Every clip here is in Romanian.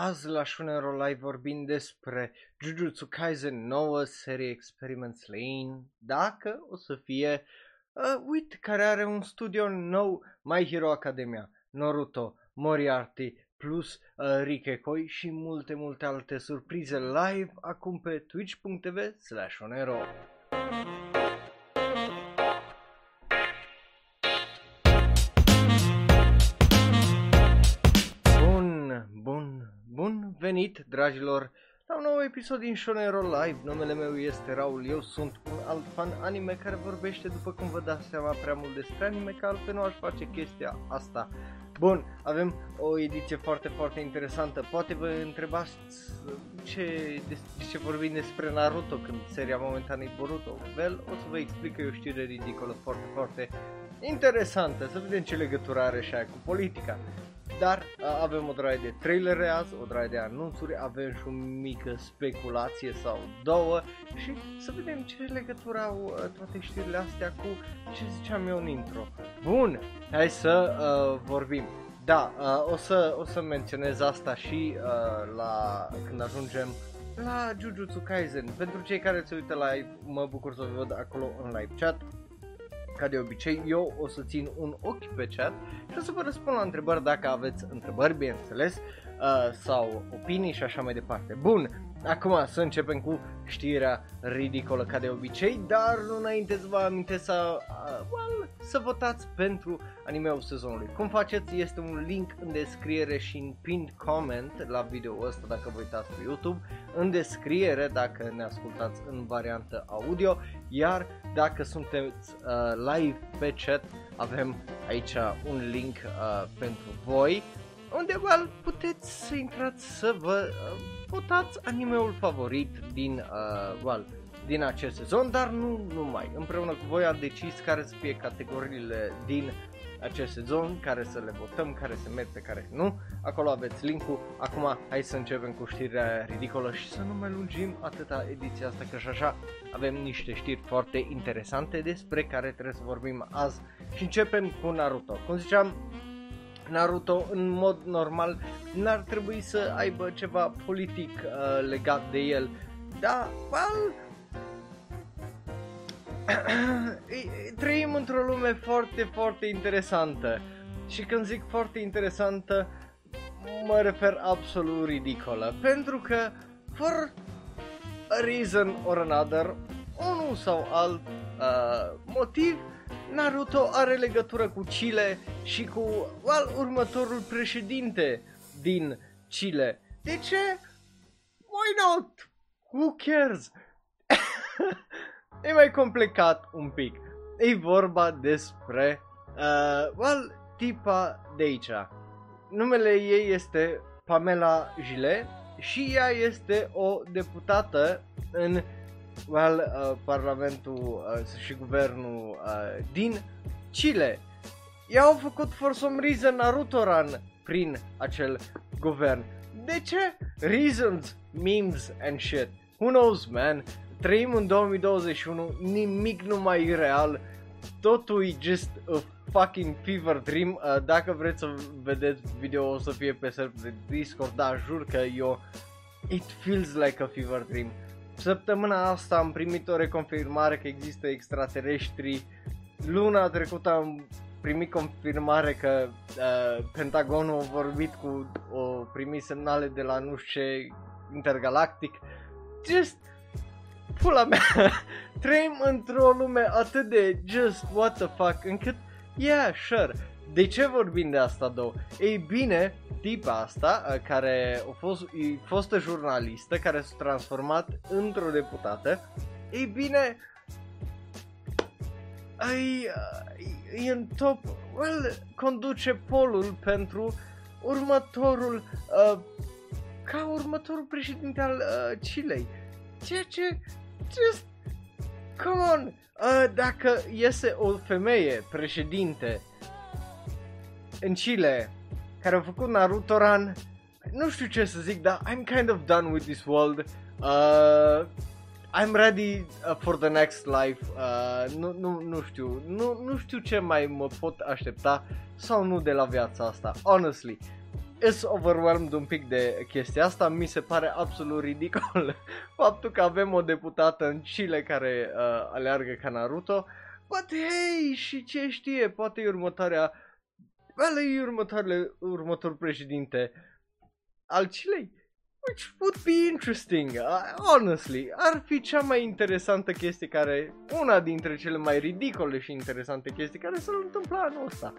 azi la Shunero Live vorbim despre Jujutsu Kaisen, nouă serie Experiments Lane, dacă o să fie, uh, uite, care are un studio nou, My Hero Academia, Naruto, Moriarty, plus uh, Rikekoi și multe, multe alte surprize live acum pe twitch.tv slash onero. Venit, dragilor, la un nou episod din Shonero Live. Numele meu este Raul, eu sunt un alt fan anime care vorbește, după cum vă dați seama, prea mult despre anime, că altfel nu aș face chestia asta. Bun, avem o ediție foarte, foarte interesantă. Poate vă întrebați ce, de, de ce vorbim despre Naruto când seria momentan e Boruto. Well, o să vă explic că e o știre ridicolă foarte, foarte interesantă. Să vedem ce legătură are și aia cu politica. Dar a, avem o draie de trailere azi, o draie de anunțuri, avem și o mică speculație sau două și să vedem ce legătură au uh, toate știrile astea cu ce ziceam eu în intro. Bun, hai să uh, vorbim. Da, uh, o, să, o să menționez asta și uh, la când ajungem la Jujutsu Kaisen. Pentru cei care se uită live, mă bucur să vă văd acolo în live chat ca de obicei, eu o să țin un ochi pe chat și o să vă răspund la întrebări dacă aveți întrebări, bineînțeles, uh, sau opinii și așa mai departe. Bun, acum să începem cu știrea ridicolă ca de obicei, dar nu înainte să vă amintesc să, uh, well, să votați pentru animeul sezonului. Cum faceți? Este un link în descriere și în pinned comment la video ăsta dacă vă uitați pe YouTube, în descriere dacă ne ascultați în variantă audio, iar dacă sunteți uh, live pe chat, avem aici un link uh, pentru voi, unde well, puteți să intrați să vă uh, votați animeul favorit din, uh, well, din acest sezon, dar nu numai. Împreună cu voi am decis care să fie categoriile din acest sezon, care să le votăm, care se merge, care nu. Acolo aveți linkul. Acum hai să începem cu știrea ridicolă și să nu mai lungim atâta ediția asta, că și așa avem niște știri foarte interesante despre care trebuie să vorbim azi. Și începem cu Naruto. Cum ziceam, Naruto în mod normal n-ar trebui să aibă ceva politic uh, legat de el. Da, well, trăim într-o lume foarte, foarte interesantă. Și când zic foarte interesantă, mă refer absolut ridicolă. Pentru că, for a reason or another, unul sau alt uh, motiv, Naruto are legătură cu Chile și cu well, următorul președinte din Chile. De ce? Why not? Who cares? e mai complicat un pic. E vorba despre, uh, well, tipa de aici. Numele ei este Pamela Gile și ea este o deputată în well, uh, Parlamentul uh, și Guvernul uh, din Chile. Ea au făcut for some reason Naruto Run prin acel guvern. De ce? Reasons, memes and shit. Who knows, man? Trăim în 2021, nimic nu mai e real, totul e just a fucking fever dream. Uh, dacă vreți să vedeți video o să fie pe server de Discord, dar jur că eu it feels like a fever dream. Săptămâna asta am primit o reconfirmare că există extraterestri. Luna trecută am primit confirmare că uh, Pentagonul a vorbit cu o primit semnale de la nu știu ce intergalactic. Just pula mea, trăim într-o lume atât de just what the fuck, încât, yeah, sure, de ce vorbim de asta două? Ei bine, tipa asta, uh, care a fost, e fostă jurnalistă, care s-a transformat într-o deputată, ei bine, e, e în top, well, conduce polul pentru următorul, uh, ca următorul președinte al uh, Chilei. Ceea ce just, come on, uh, dacă iese o femeie președinte în Chile care a făcut Naruto Run, nu știu ce să zic, dar I'm kind of done with this world. Uh, I'm ready uh, for the next life. Uh, nu, nu, nu știu, nu, nu știu ce mai mă pot aștepta sau nu de la viața asta, honestly. Is overwhelmed un pic de chestia asta, mi se pare absolut ridicol faptul că avem o deputată în Chile care uh, aleargă ca Naruto, but hey, și ce știe, poate e următoarea, well, e următoarele, următorul președinte al Chilei, which would be interesting, uh, honestly, ar fi cea mai interesantă chestie care, una dintre cele mai ridicole și interesante chestii care s-ar întâmpla anul ăsta.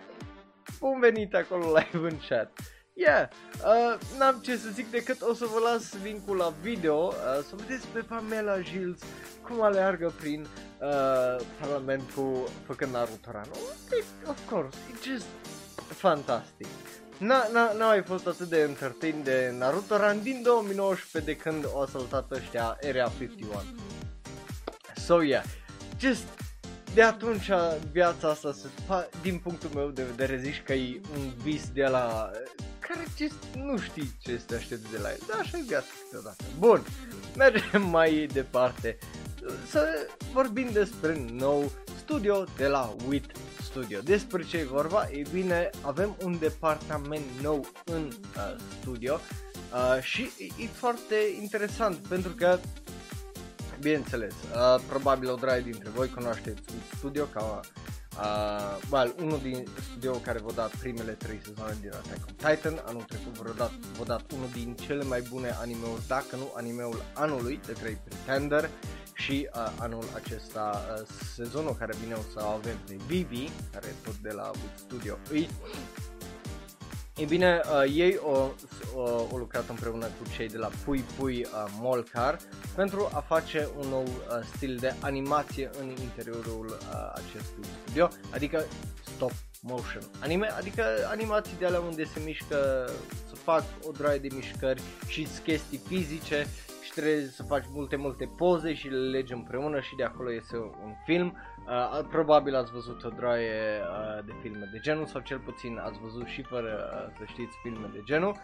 Bun venit acolo live în chat. Yeah, uh, n-am ce să zic decât o să vă las linkul la video uh, să vedeți pe Pamela Gilles cum aleargă prin uh, Parlament cu făcând Naruto Run. Of course, it's just fantastic. N-a, n-a, n-a mai fost atât de entertain de Naruto Run din 2019 de când o asaltat ăștia Area 51. So yeah, just de atunci viața asta, se, din punctul meu de vedere, zici că e un vis de la care ce, nu știi ce este aștept de la el, dar așa e viața câteodată. Bun, mergem mai departe să vorbim despre nou studio de la WIT Studio. Despre ce e vorba? Ei bine, avem un departament nou în uh, studio uh, și e, e foarte interesant pentru că bineînțeles, uh, probabil o draie dintre voi cunoașteți WIT Studio ca Uh, well, unul din studioul care v-a dat primele trei sezoane din Attack on Titan, anul trecut v-a dat, v-a dat unul din cele mai bune animeuri, dacă nu animeul anului, de 3 Pretender și uh, anul acesta, uh, sezonul care vine o să avem pe Vivi, care tot de la Wood Studio. 8, E bine, uh, ei uh, au uh, lucrat împreună cu cei de la Pui Pui uh, Molcar pentru a face un nou uh, stil de animație în interiorul uh, acestui studio, adică stop motion anime, adică animații de alea unde se mișcă, să fac o draie de mișcări și chestii fizice și trebuie să faci multe, multe poze și le legi împreună și de acolo iese un film. Uh, probabil ați văzut o droaie uh, de filme de genul sau cel puțin ați văzut și fără uh, să știți filme de genul.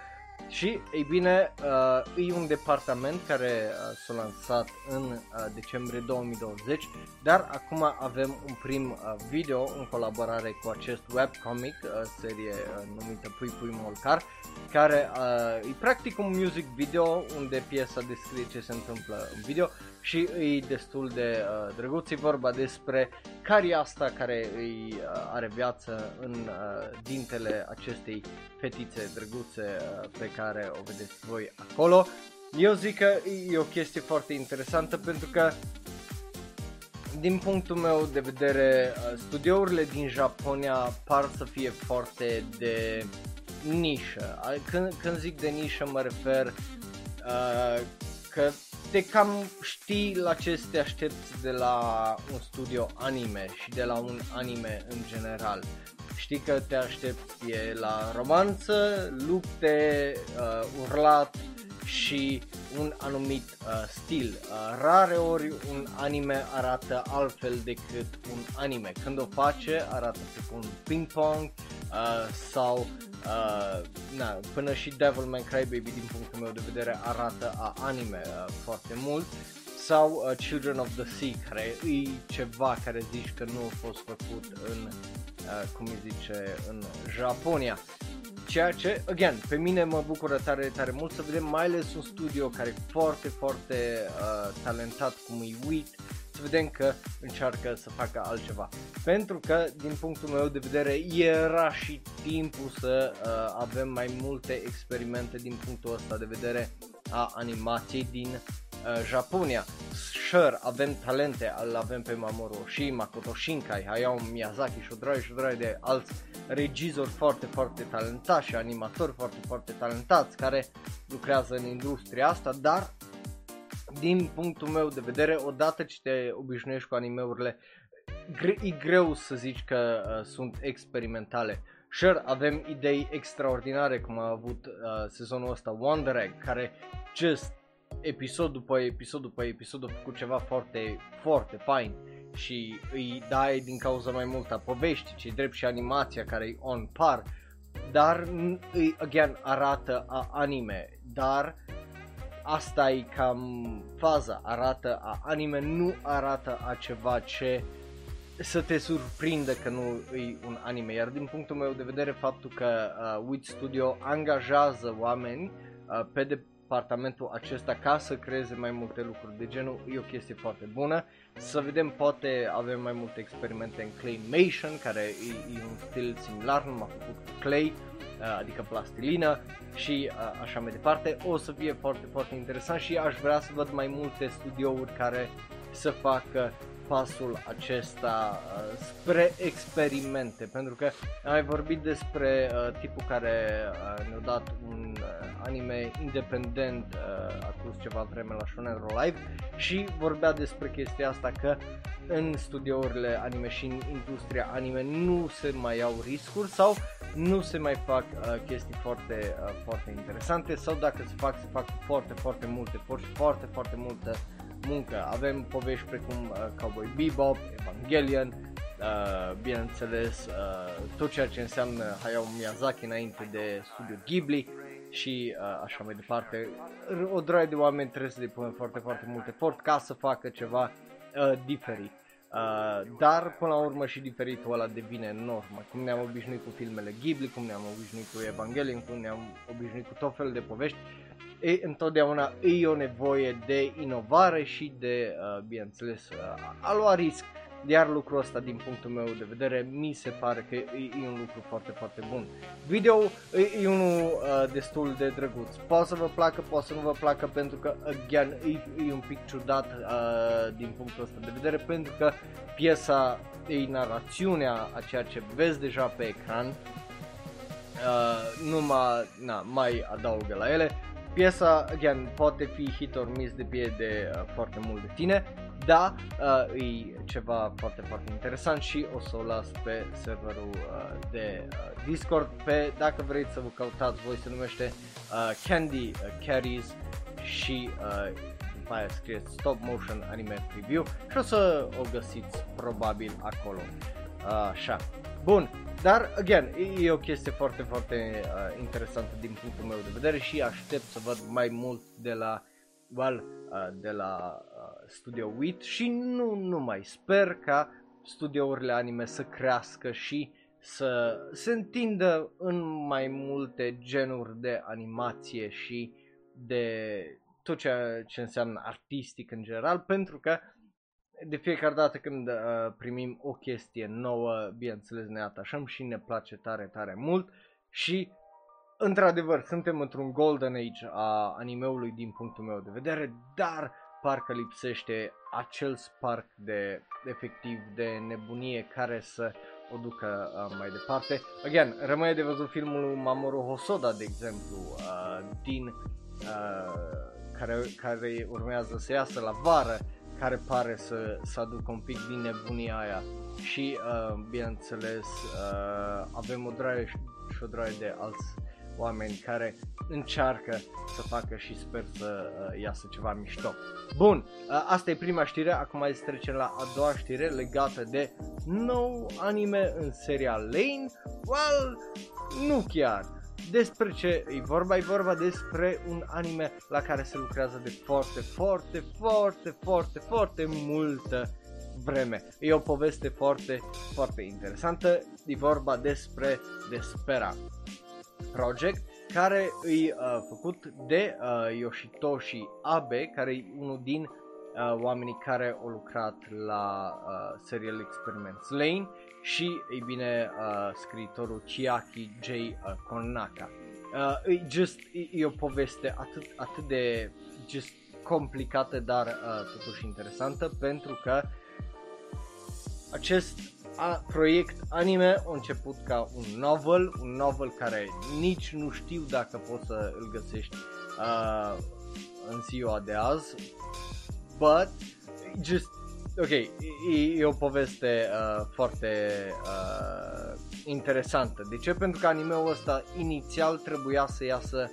Și, ei bine, uh, e un departament care uh, s-a lansat în uh, decembrie 2020, dar acum avem un prim uh, video în colaborare cu acest webcomic, uh, serie uh, numită Pui Pui Molcar, care uh, e practic un music video unde piesa descrie ce se întâmplă în video și e destul de uh, drăguț, e vorba despre caria asta care îi uh, are viață în uh, dintele acestei fetițe drăguțe uh, pe care o vedeți voi acolo. Eu zic că e o chestie foarte interesantă pentru că din punctul meu de vedere, uh, studiourile din Japonia par să fie foarte de nișă. Când, când zic de nișă mă refer uh, că te cam știi la ce te aștepți de la un studio anime și de la un anime în general. Știi că te aștepți e la romanță, lupte, uh, urlat și un anumit uh, stil. Uh, rare ori un anime arată altfel decât un anime. Când o face arată pe un ping-pong uh, sau uh, na, până și Devilman Crybaby din punctul meu de vedere arată a anime uh, foarte mult sau uh, Children of the Sea care e ceva care zici că nu a fost făcut în uh, cum îi zice în Japonia ceea ce, again, pe mine mă bucură tare, tare mult să vedem mai ales un studio care e foarte, foarte uh, talentat cum e WIT să vedem că încearcă să facă altceva. Pentru că, din punctul meu de vedere, era și timpul să uh, avem mai multe experimente din punctul ăsta de vedere a animației din uh, Japonia. Sure, avem talente, îl avem pe Mamoru Oshii, Makoto Shinkai, Hayao Miyazaki și o draie și o draie de alți regizori foarte, foarte talentați și animatori foarte, foarte talentați care lucrează în industria asta, dar din punctul meu de vedere, odată ce te obișnuiești cu animeurile, gre- e greu să zici că uh, sunt experimentale. Sure, avem idei extraordinare cum a avut uh, sezonul ăsta Wonder Egg, care just episod după episod după episod a făcut ceva foarte, foarte fain și îi dai din cauza mai mult a povești, ce drept și animația care e on par, dar îi, again, arată a anime, dar asta e cam faza, arată a anime, nu arată a ceva ce să te surprindă că nu e un anime, iar din punctul meu de vedere faptul că uh, Wit Studio angajează oameni uh, pe departamentul acesta ca să creeze mai multe lucruri de genul e o chestie foarte bună. Să vedem, poate avem mai multe experimente în Claymation, care e, e un stil similar, numai făcut cu clay, uh, adică plastilină și uh, așa mai departe. O să fie foarte, foarte interesant și aș vrea să văd mai multe studiouri care să facă pasul acesta uh, spre experimente, pentru că am mai vorbit despre uh, tipul care uh, ne-a dat un uh, anime independent uh, acum ceva vreme la Shonen Ro Live și vorbea despre chestia asta că în studiourile anime și în industria anime nu se mai iau riscuri sau nu se mai fac uh, chestii foarte, uh, foarte interesante sau dacă se fac, se fac foarte, foarte multe, foarte, foarte, foarte multă muncă. Avem povești precum uh, Cowboy Bebop, Evangelion, uh, bineînțeles uh, tot ceea ce înseamnă Hayao Miyazaki înainte de studio Ghibli și uh, așa mai departe. O droaie de oameni trebuie să depună foarte, foarte mult efort ca să facă ceva uh, diferit. Uh, dar până la urmă și diferitul ăla devine normă, cum ne-am obișnuit cu filmele Ghibli, cum ne-am obișnuit cu Evangelion, cum ne-am obișnuit cu tot felul de povești, e, întotdeauna e o nevoie de inovare și de, uh, bineînțeles, uh, a lua risc. Iar lucrul ăsta, din punctul meu de vedere, mi se pare că e, e un lucru foarte, foarte bun. Video e, e unul uh, destul de drăguț. Poate să vă placă, poate să nu vă placă, pentru că, again, e, e un pic ciudat uh, din punctul ăsta de vedere, pentru că piesa e narațiunea a ceea ce vezi deja pe ecran, uh, numai, na, mai adaugă la ele Piesa, again, poate fi hit or miss de de uh, foarte mult de tine, da, uh, e ceva foarte, foarte interesant și o să o las pe serverul uh, de uh, Discord. Pe, dacă vreți să vă căutați voi, se numește uh, Candy uh, Carries și uh, după aia scrieți Stop Motion Anime Preview și o să o găsiți probabil acolo. Uh, așa. Bun, dar, again, e o chestie foarte, foarte uh, interesantă din punctul meu de vedere și aștept să văd mai mult de la, well, uh, de la uh, Studio WIT și nu numai. Sper ca studiourile anime să crească și să se întindă în mai multe genuri de animație și de tot ceea ce înseamnă artistic în general, pentru că de fiecare dată când uh, primim o chestie nouă, bineînțeles ne atașăm și ne place tare, tare mult și într-adevăr suntem într-un golden age a animeului din punctul meu de vedere, dar parcă lipsește acel spark de efectiv de nebunie care să o ducă uh, mai departe. Again, rămâne de văzut filmul Mamoru Hosoda, de exemplu, uh, din uh, care, care urmează să iasă la vară care pare să, să aducă un pic din nebunia aia și uh, bineînțeles uh, avem o draie și o draie de alți oameni care încearcă să facă și sper să uh, iasă ceva mișto. Bun, uh, asta e prima știre, acum hai să trecem la a doua știre legată de nou anime în seria Lane. Well, nu chiar despre ce e vorba? E vorba despre un anime la care se lucrează de foarte, foarte, foarte, foarte, foarte multă vreme. E o poveste foarte, foarte interesantă. E vorba despre Despera Project care e uh, făcut de uh, Yoshitoshi Abe, care e unul din uh, oamenii care au lucrat la uh, serial Experiments Lane și, ei bine, uh, scriitorul Chiaki J. Uh, Konaka. Uh, e just, e, e o poveste atât, atât de just complicată, dar uh, totuși interesantă, pentru că acest a, proiect anime a început ca un novel, un novel care nici nu știu dacă poți să îl găsești uh, în ziua de azi, but just ok, e, e o poveste uh, foarte uh, interesantă. De ce? Pentru că animeul ăsta inițial trebuia să iasă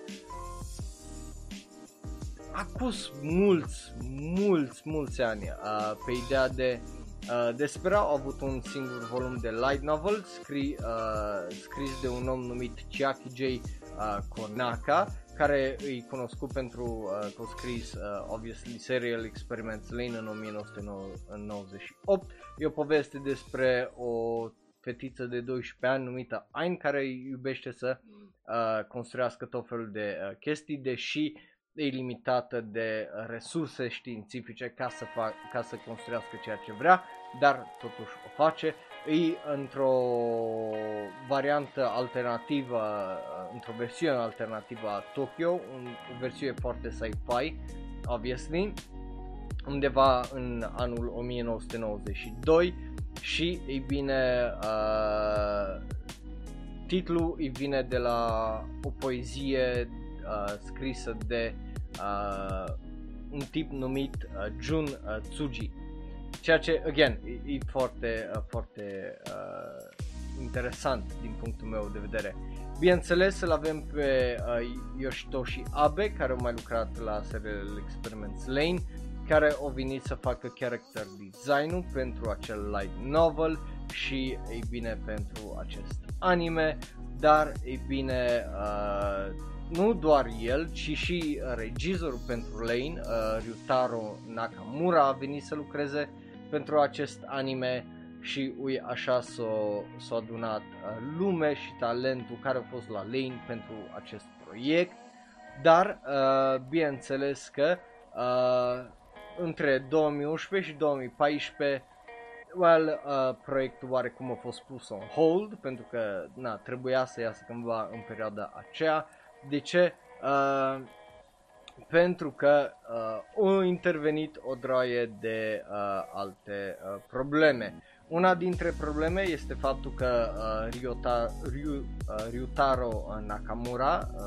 acus mulți, mulți, mulți ani uh, pe ideea de uh, Despera au avut un singur volum de light novel scris, uh, scris de un om numit Chiaki J. uh, Konaka, care îi cunoscut pentru uh, că a scris, uh, obviously, Serial Experiments Lane în 1998. E o poveste despre o fetiță de 12 ani numită Ain care iubește să uh, construiască tot felul de uh, chestii, deși e limitată de resurse științifice ca să, fac, ca să construiască ceea ce vrea, dar totuși o face. E într-o variantă alternativă, într-o versiune alternativă a Tokyo, o versiune foarte sci-fi, obviously, undeva în anul 1992 și, ei bine, uh, titlul îi vine de la o poezie uh, scrisă de uh, un tip numit uh, Jun uh, Tsuji. Ceea ce, again, e, e foarte, uh, foarte uh, interesant din punctul meu de vedere. Bineînțeles, îl avem pe uh, Yoshitoshi Abe, care a mai lucrat la serial Experiments Lane, care au venit să facă character design-ul pentru acel light novel și, ei bine, pentru acest anime, dar, ei bine, uh, nu doar el, ci și regizorul pentru Lane, uh, Ryutaro Nakamura, a venit să lucreze pentru acest anime și ui așa s-a, s-a adunat uh, lume și talentul care a fost la Lane pentru acest proiect, dar uh, bineînțeles că uh, între 2011 și 2014 well, uh, proiectul oarecum a fost pus on hold pentru că na, trebuia să iasă cândva în perioada aceea. De ce? Uh, pentru că uh, au intervenit o droaie de uh, alte uh, probleme. Una dintre probleme este faptul că uh, Ryota, Ryu, uh, Ryutaro Nakamura uh,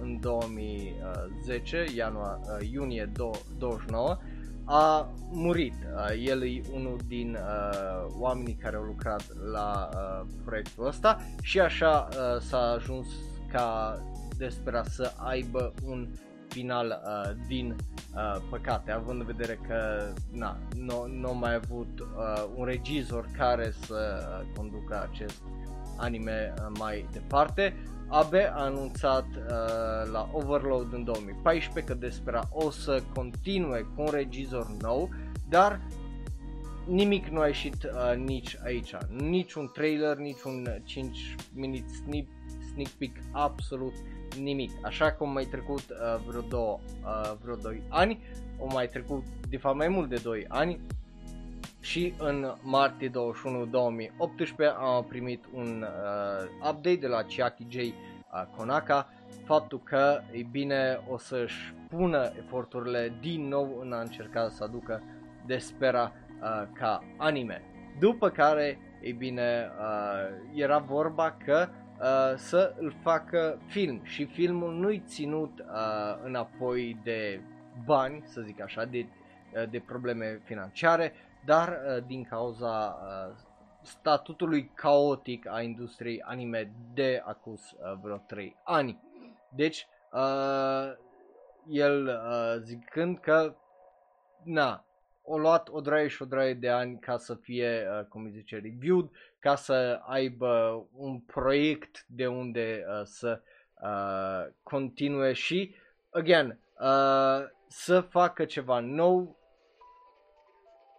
în 2010, ianuar, uh, iunie 29, a murit. Uh, el e unul din uh, oamenii care au lucrat la uh, proiectul ăsta și așa uh, s-a ajuns ca Despera să aibă un final uh, din uh, păcate, având în vedere că na, nu, nu mai avut uh, un regizor care să uh, conducă acest anime uh, mai departe. Abe a anunțat uh, la Overload în 2014 că Despera o să continue cu un regizor nou, dar nimic nu a ieșit uh, nici aici, nici un trailer, nici un 5 minute sneak, sneak peek, absolut nimic. Așa cum mai trecut uh, vreo, două, uh, vreo 2 ani, o mai trecut de fapt mai mult de 2 ani și în martie 21 2018 am primit un uh, update de la Chiaki J uh, Konaka faptul că, e bine, o să-și pună eforturile din nou în a încerca să aducă Despera uh, ca anime. După care, e bine, uh, era vorba că uh, să îl facă film și filmul nu-i ținut uh, înapoi de bani, să zic așa, de, uh, de probleme financiare, dar uh, din cauza uh, statutului caotic a industriei anime de acus uh, vreo 3 ani. Deci, uh, el uh, zicând că, na, o luat o draie și o draie de ani ca să fie, uh, cum îi zice, reviewed, ca să aibă un proiect de unde uh, să uh, continue și, again, uh, să facă ceva nou,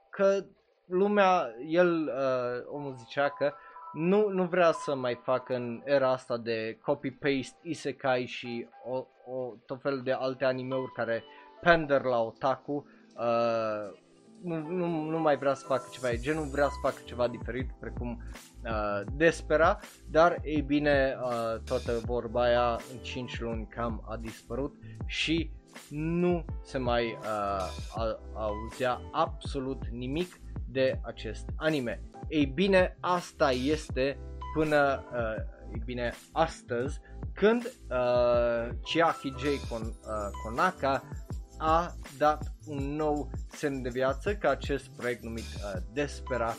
că lumea, el, uh, omul zicea că nu, nu vrea să mai facă în era asta de copy-paste, isekai și o, o, tot fel de alte animeuri care pander la otaku. Uh, nu, nu, nu mai vrea să facă ceva, e genul vrea să facă ceva diferit, precum uh, Despera, dar ei bine, uh, toată vorba aia în 5 luni cam a dispărut și nu se mai uh, auzea absolut nimic de acest anime. Ei bine, asta este până, uh, ei bine, astăzi, când uh, Chiaki J. Kon, uh, Konaka a dat un nou semn de viață că acest proiect numit uh, Despera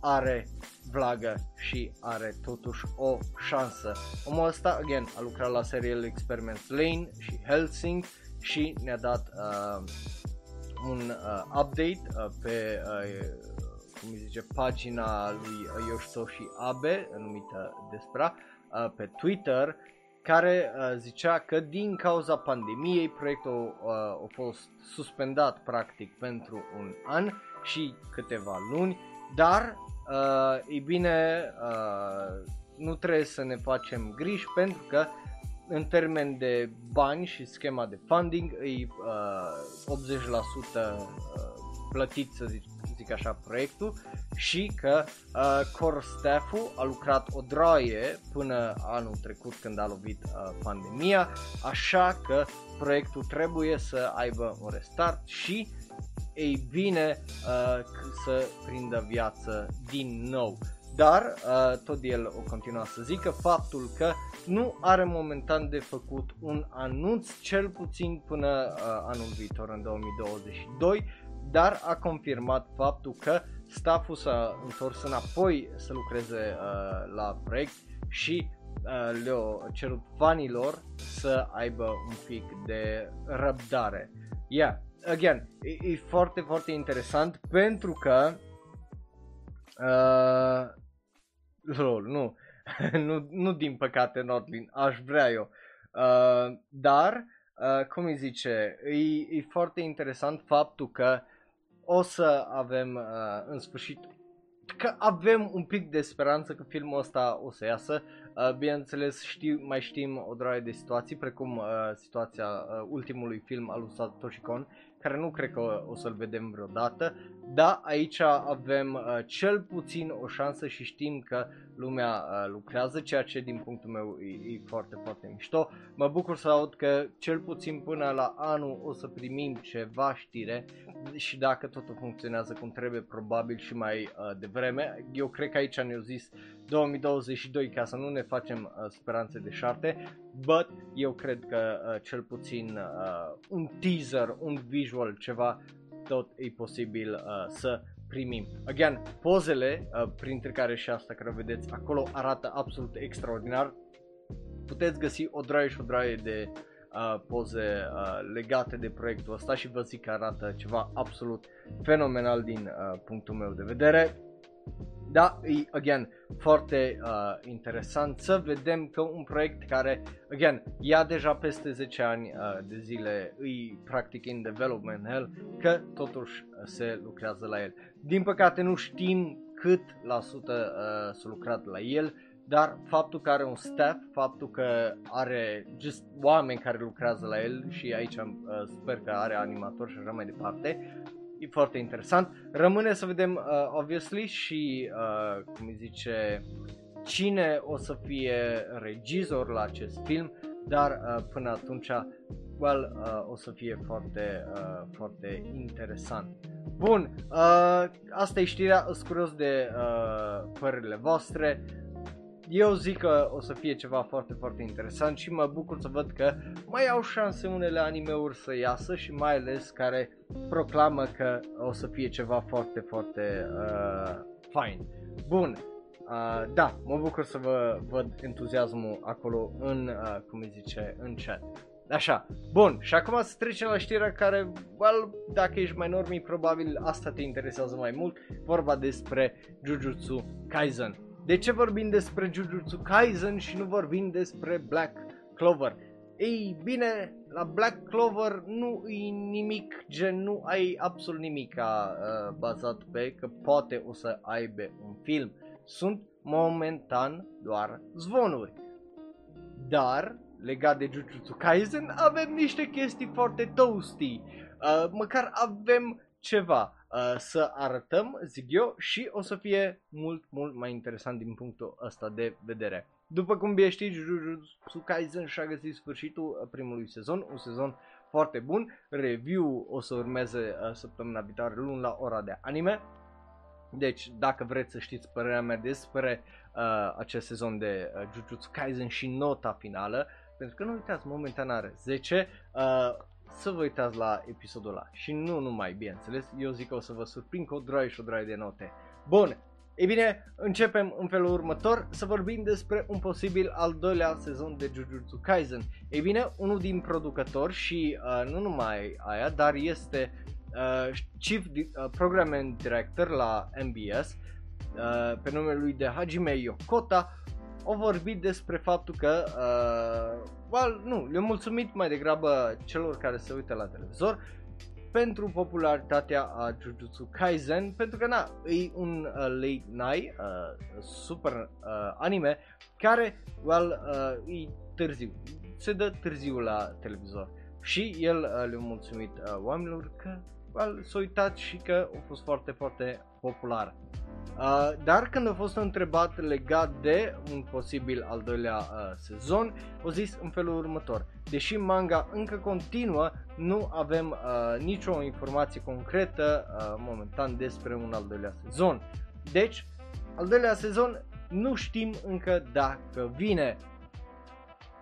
are vlagă și are totuși o șansă. Omul ăsta, again, a lucrat la serial Experiments Lane și Helsing și ne-a dat uh, un uh, update uh, pe uh, cum zice, pagina lui Yoshitoshi Abe numită Despera uh, pe Twitter care uh, zicea că din cauza pandemiei proiectul uh, a fost suspendat practic pentru un an și câteva luni, dar uh, e bine uh, nu trebuie să ne facem griji pentru că în termen de bani și schema de funding e uh, 80% uh, plătit să zic, zic așa proiectul și că uh, core staff-ul a lucrat o droaie până anul trecut când a lovit uh, pandemia, așa că proiectul trebuie să aibă un restart și ei bine uh, să prindă viață din nou. Dar uh, tot el o continua să zică faptul că nu are momentan de făcut un anunț cel puțin până uh, anul viitor în 2022, dar a confirmat faptul că stafful s-a întors înapoi să lucreze uh, la proiect și uh, le-a cerut fanilor să aibă un pic de răbdare. Yeah, again, e, e foarte, foarte interesant pentru că uh, lol, nu, nu, nu din păcate Nordlin, aș vrea eu, uh, dar uh, cum îi zice, e, e foarte interesant faptul că o să avem uh, în sfârșit că avem un pic de speranță că filmul ăsta o să iasă. Uh, bineînțeles, știu, mai știm o droaie de situații, precum uh, situația uh, ultimului film al lui Satoshi Kon, care nu cred că o să-l vedem vreodată, dar aici avem uh, cel puțin o șansă și știm că lumea uh, lucrează, ceea ce din punctul meu e, e foarte, foarte mișto. Mă bucur să aud că cel puțin până la anul o să primim ceva știre și dacă totul funcționează cum trebuie, probabil și mai uh, devreme. Eu cred că aici ne-au zis 2022 ca să nu ne facem uh, speranțe de șarte, but eu cred că uh, cel puțin uh, un teaser, un visual, ceva, tot e posibil uh, să primim. Again, pozele, uh, printre care și asta care vedeți acolo, arată absolut extraordinar. Puteți găsi o draie și o draie de uh, poze uh, legate de proiectul ăsta și vă zic că arată ceva absolut fenomenal din uh, punctul meu de vedere. Da, e, again, foarte uh, interesant să vedem că un proiect care, again, ia deja peste 10 ani uh, de zile, e practic in development hell, că totuși se lucrează la el. Din păcate nu știm cât la sută uh, s-a lucrat la el, dar faptul că are un staff, faptul că are just oameni care lucrează la el și aici uh, sper că are animator și așa mai departe, e foarte interesant. Rămâne să vedem, uh, obviously, și, uh, cum îi zice, cine o să fie regizor la acest film, dar uh, până atunci, well, uh, o să fie foarte, uh, foarte interesant. Bun, uh, asta e știrea, sunt curios de uh, părerile voastre. Eu zic că o să fie ceva foarte, foarte interesant și mă bucur să văd că mai au șanse unele animeuri să iasă și mai ales care proclamă că o să fie ceva foarte, foarte uh, fain. Bun, uh, da, mă bucur să vă văd entuziasmul acolo în, uh, cum îi zice, în chat. Așa, bun, și acum să trecem la știrea care, well, dacă ești mai normii, probabil asta te interesează mai mult, vorba despre Jujutsu Kaisen. De ce vorbim despre Jujutsu Kaisen și nu vorbim despre Black Clover? Ei bine, la Black Clover nu e nimic, gen nu ai absolut nimic uh, bazat pe că poate o să aibă un film. Sunt momentan doar zvonuri. Dar, legat de Jujutsu Kaisen, avem niște chestii foarte toasty. Uh, măcar avem ceva uh, să arătăm, zic eu, și o să fie mult, mult mai interesant din punctul ăsta de vedere. După cum bine știți, Jujutsu Kaisen și-a găsit sfârșitul primului sezon, un sezon foarte bun. Review o să urmeze uh, săptămâna viitoare luni la ora de anime. Deci, dacă vreți să știți părerea mea despre uh, acest sezon de uh, Jujutsu Kaisen și nota finală, pentru că nu uitați, momentan are 10, uh, să vă uitați la episodul ăla. Și nu numai, bineînțeles, eu zic că o să vă surprind cu o droaie și o droaie de note. Bun, ei bine, începem în felul următor să vorbim despre un posibil al doilea sezon de Jujutsu Kaisen. Ei bine, unul din producători și uh, nu numai aia, dar este uh, Chief uh, Programming Director la MBS, uh, pe numele lui de Hajime Yokota, au vorbit despre faptul că, uh, well, nu, le-au mulțumit mai degrabă celor care se uită la televizor pentru popularitatea a Jujutsu Kaisen, pentru că na, e un uh, late night uh, super uh, anime care, well, uh, e târziu, se dă târziu la televizor și el uh, le-a mulțumit uh, oamenilor că well, s-a uitat și că a fost foarte, foarte popular. Uh, dar când a fost întrebat legat de un posibil al doilea uh, sezon, a zis în felul următor. Deși manga încă continuă, nu avem uh, nicio informație concretă uh, momentan despre un al doilea sezon. Deci, al doilea sezon nu știm încă dacă vine.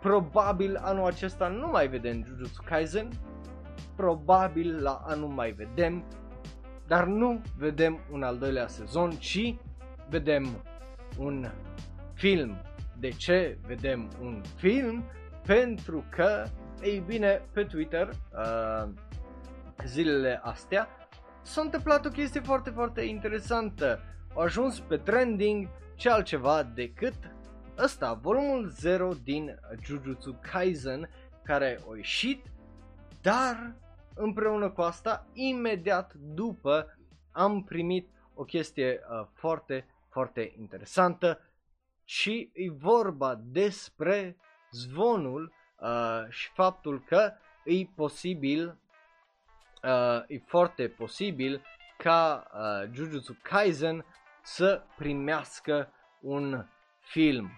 Probabil anul acesta nu mai vedem Jujutsu Kaisen, probabil la anul mai vedem, dar nu vedem un al doilea sezon, ci vedem un film. De ce vedem un film? Pentru că, ei bine, pe Twitter, uh, zilele astea, s-a întâmplat o chestie foarte, foarte interesantă. Au ajuns pe trending ce altceva decât ăsta, volumul 0 din Jujutsu Kaisen, care a ieșit, dar împreună cu asta, imediat după am primit o chestie uh, foarte, foarte interesantă și e vorba despre zvonul uh, și faptul că e posibil, uh, e foarte posibil ca uh, Jujutsu Kaisen să primească un film,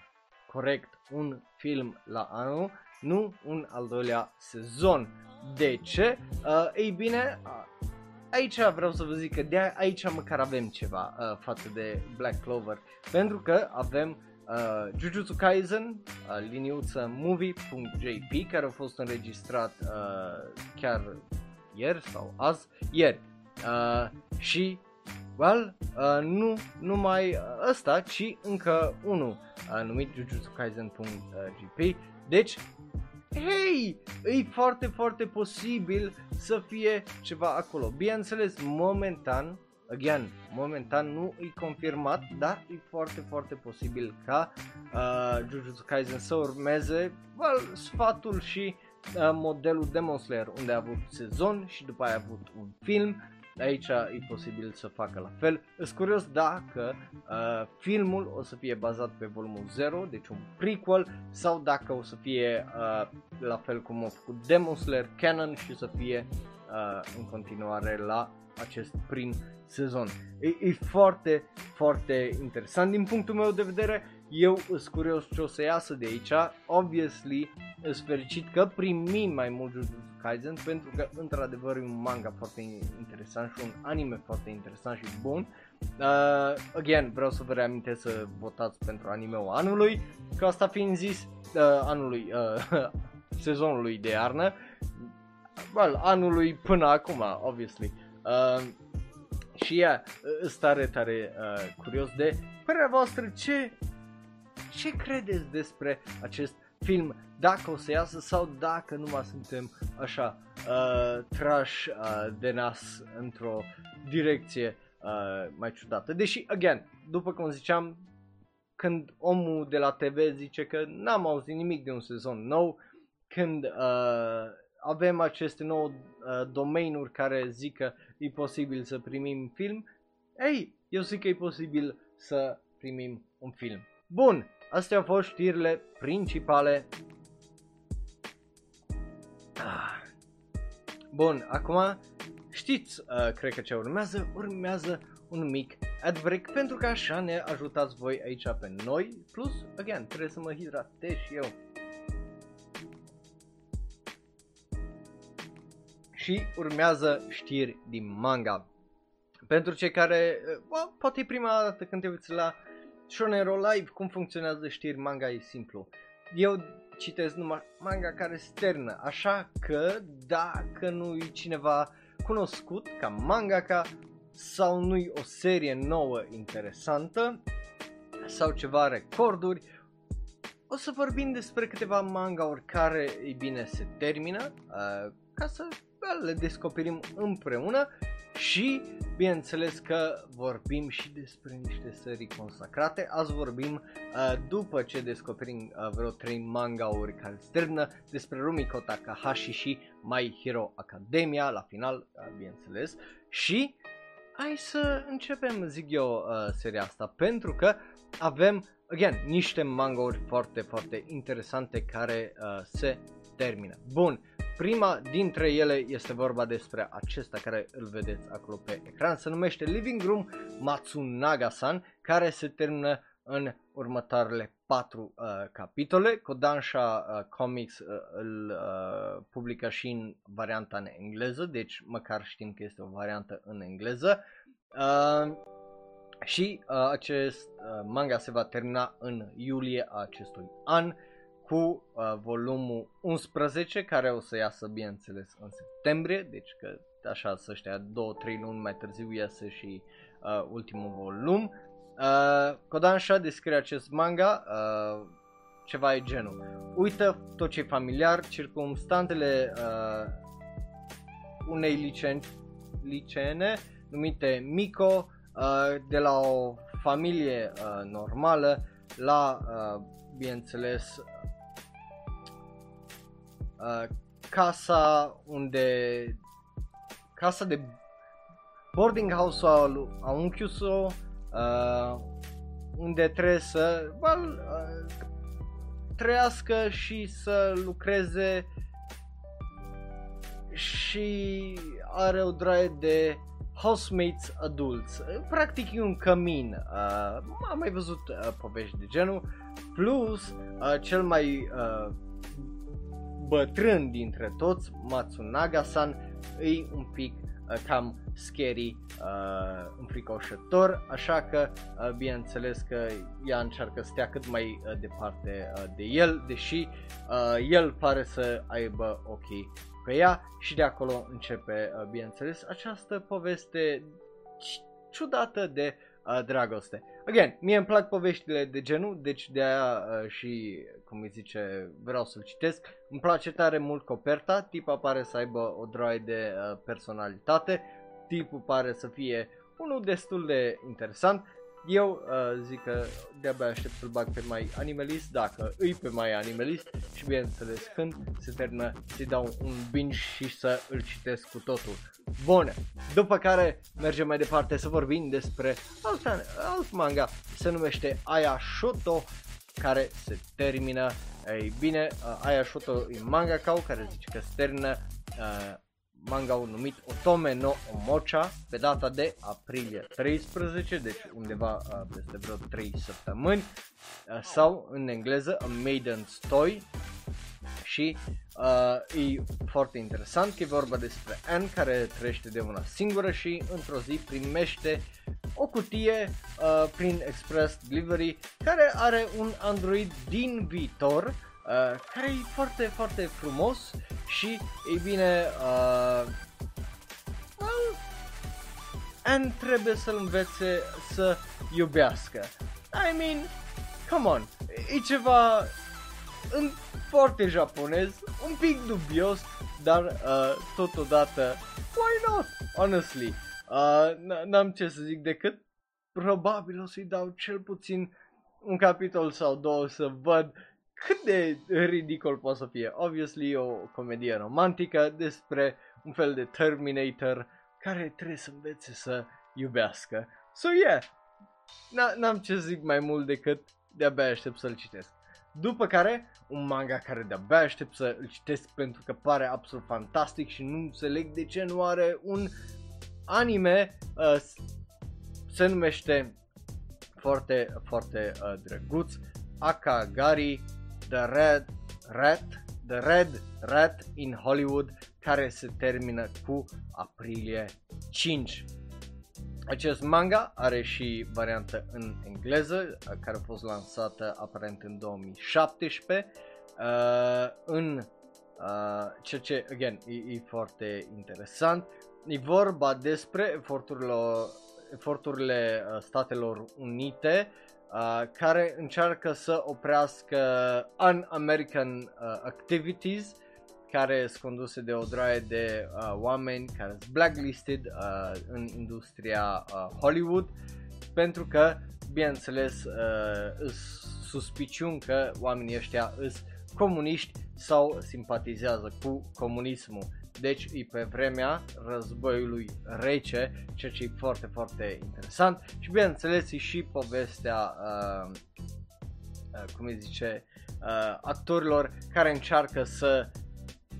corect, un film la anul, nu un al doilea sezon. De ce? Uh, ei bine, uh, aici vreau să vă zic că de aici măcar avem ceva uh, față de Black Clover. Pentru că avem uh, Jujutsu Kaisen, uh, liniuță movie.jp, care a fost înregistrat uh, chiar ieri sau azi, ieri. Uh, și, well, uh, nu numai ăsta, ci încă unul uh, numit Jujutsu Kaisen.jp. Deci, hei, e foarte, foarte posibil să fie ceva acolo. Bineînțeles, momentan, again, momentan nu e confirmat, dar e foarte, foarte posibil ca uh, Jujutsu Kaisen să urmeze well, sfatul și uh, modelul Demon Slayer, unde a avut sezon și după aia a avut un film aici e posibil să facă la fel. Sunt curios dacă uh, filmul o să fie bazat pe volumul 0, deci un prequel, sau dacă o să fie uh, la fel cum a făcut Demon Slayer canon și să fie uh, în continuare la acest prim sezon. E, e foarte, foarte interesant din punctul meu de vedere. Eu sunt curios ce o să iasă de aici. Obviously, sunt fericit că primim mai mult Jujutsu Kaisen pentru că într-adevăr e un manga foarte interesant și un anime foarte interesant și bun. Uh, again, vreau să vă reamintesc să votați pentru anime-ul anului, că asta fiind zis, uh, anului, uh, sezonului de iarnă, well, anului până acum, obviously. Uh, și ea, yeah, tare, tare uh, curios de părerea voastră, ce, ce credeți despre acest film, dacă o să iasă sau dacă nu mai suntem așa uh, trash uh, de nas într-o direcție uh, mai ciudată. Deși, again, după cum ziceam, când omul de la TV zice că n-am auzit nimic de un sezon nou, când uh, avem aceste nouă uh, domeniuri care zic că e posibil să primim film, ei, eu zic că e posibil să primim un film. Bun, astea au fost știrile principale. Ah. Bun, acum știți, uh, cred că ce urmează, urmează un mic ad break pentru că așa ne ajutați voi aici pe noi, plus, again, trebuie să mă hidratez și eu. Și urmează știri din manga. Pentru cei care, uh, well, poate e prima dată când te uiți la Shonero Live, cum funcționează știri manga e simplu. Eu citesc numai manga care sternă, așa că dacă nu e cineva cunoscut ca mangaka sau nu o serie nouă interesantă sau ceva recorduri, o să vorbim despre câteva manga-uri care, ei bine, se termină, uh, ca să le descoperim împreună și bineînțeles că vorbim și despre niște serii consacrate. Azi vorbim uh, după ce descoperim uh, vreo 3 manga-uri care se termină despre Rumiko Takahashi și My Hero Academia la final, uh, bineînțeles. Și hai să începem, zic eu, uh, seria asta pentru că avem, again, niște manga-uri foarte, foarte interesante care uh, se termină. Bun, Prima dintre ele este vorba despre acesta care îl vedeți acolo pe ecran. Se numește Living Room Matsunaga-san, care se termină în următoarele patru uh, capitole. Kodansha uh, Comics uh, îl uh, publică și în varianta în engleză, deci măcar știm că este o variantă în engleză. Uh, și uh, acest uh, manga se va termina în iulie acestui an cu uh, volumul 11 care o să iasă bineînțeles în septembrie, deci că așa să știa 2-3 luni mai târziu iese și uh, ultimul volum. Uh, Kodansha descrie acest manga uh, ceva e genul. Uită tot ce e familiar, circumstantele uh, unei licen- licene numite Miko uh, de la o familie uh, normală la, uh, bineînțeles, Uh, casa unde casa de boarding house a, a unchiul uh, unde trebuie să well, uh, trăiască și să lucreze și are o draie de housemates adulți. Practic e un cămin. Uh, am mai văzut uh, povești de genul. Plus, uh, cel mai uh, bătrân dintre toți, Matsunaga-san, e un pic uh, cam scary, uh, înfricoșător, așa că uh, bineînțeles că ea încearcă să stea cât mai uh, departe uh, de el, deși uh, el pare să aibă ochii pe ea și de acolo începe, uh, bineînțeles, această poveste ciudată de uh, dragoste. Again, mie îmi plac poveștile de genul, deci de aia uh, și, cum îi zice, vreau să-l citesc. Îmi place tare mult coperta, tipul pare să aibă o droaie de uh, personalitate, tipul pare să fie unul destul de interesant eu uh, zic că de-abia aștept să-l bag pe mai animalist, dacă îi pe mai animalist și bineînțeles când se termină să-i dau un binge și să îl citesc cu totul. Bun, după care mergem mai departe să vorbim despre alt, alt manga, se numește Aya Shoto, care se termină, ei bine, uh, Aya Shoto e manga kau care zice că se termină uh, manga numit Otome no Omocha pe data de aprilie 13, deci undeva uh, peste vreo 3 săptămâni uh, sau în engleză A Maiden's Toy și uh, e foarte interesant că e vorba despre Anne care trăiește de una singură și într-o zi primește o cutie uh, prin Express Delivery care are un Android din viitor Uh, care e foarte, foarte frumos și, ei bine, uh, well, Anne trebuie să-l învețe să iubească. I mean, come on, e ceva în foarte japonez, un pic dubios, dar uh, totodată, why not, honestly. Uh, n-am ce să zic decât probabil o să-i dau cel puțin un capitol sau două să văd cât de ridicol poate să fie. Obviously o comedie romantică despre un fel de Terminator care trebuie să învețe să iubească. So yeah, n-am ce zic mai mult decât de-abia aștept să-l citesc. După care, un manga care de-abia aștept să-l citesc pentru că pare absolut fantastic și nu înțeleg de ce nu are un anime, uh, se numește foarte, foarte uh, drăguț, Akagari The Red Rat, The Red Rat in Hollywood, care se termină cu aprilie 5. Acest manga are și variantă în engleză, care a fost lansată aparent în 2017, uh, în uh, ceea ce, again, e, e foarte interesant. E vorba despre eforturile, eforturile uh, Statelor Unite uh, care încearcă să oprească un-American uh, activities care sunt conduse de o draie de uh, oameni care sunt blacklisted uh, în industria uh, Hollywood pentru că, bineînțeles, uh, suspiciuni că oamenii ăștia sunt comuniști sau simpatizează cu comunismul. Deci e pe vremea războiului rece, ceea ce e foarte, foarte interesant și bineînțeles e și povestea, uh, uh, cum îi zice, uh, actorilor care încearcă să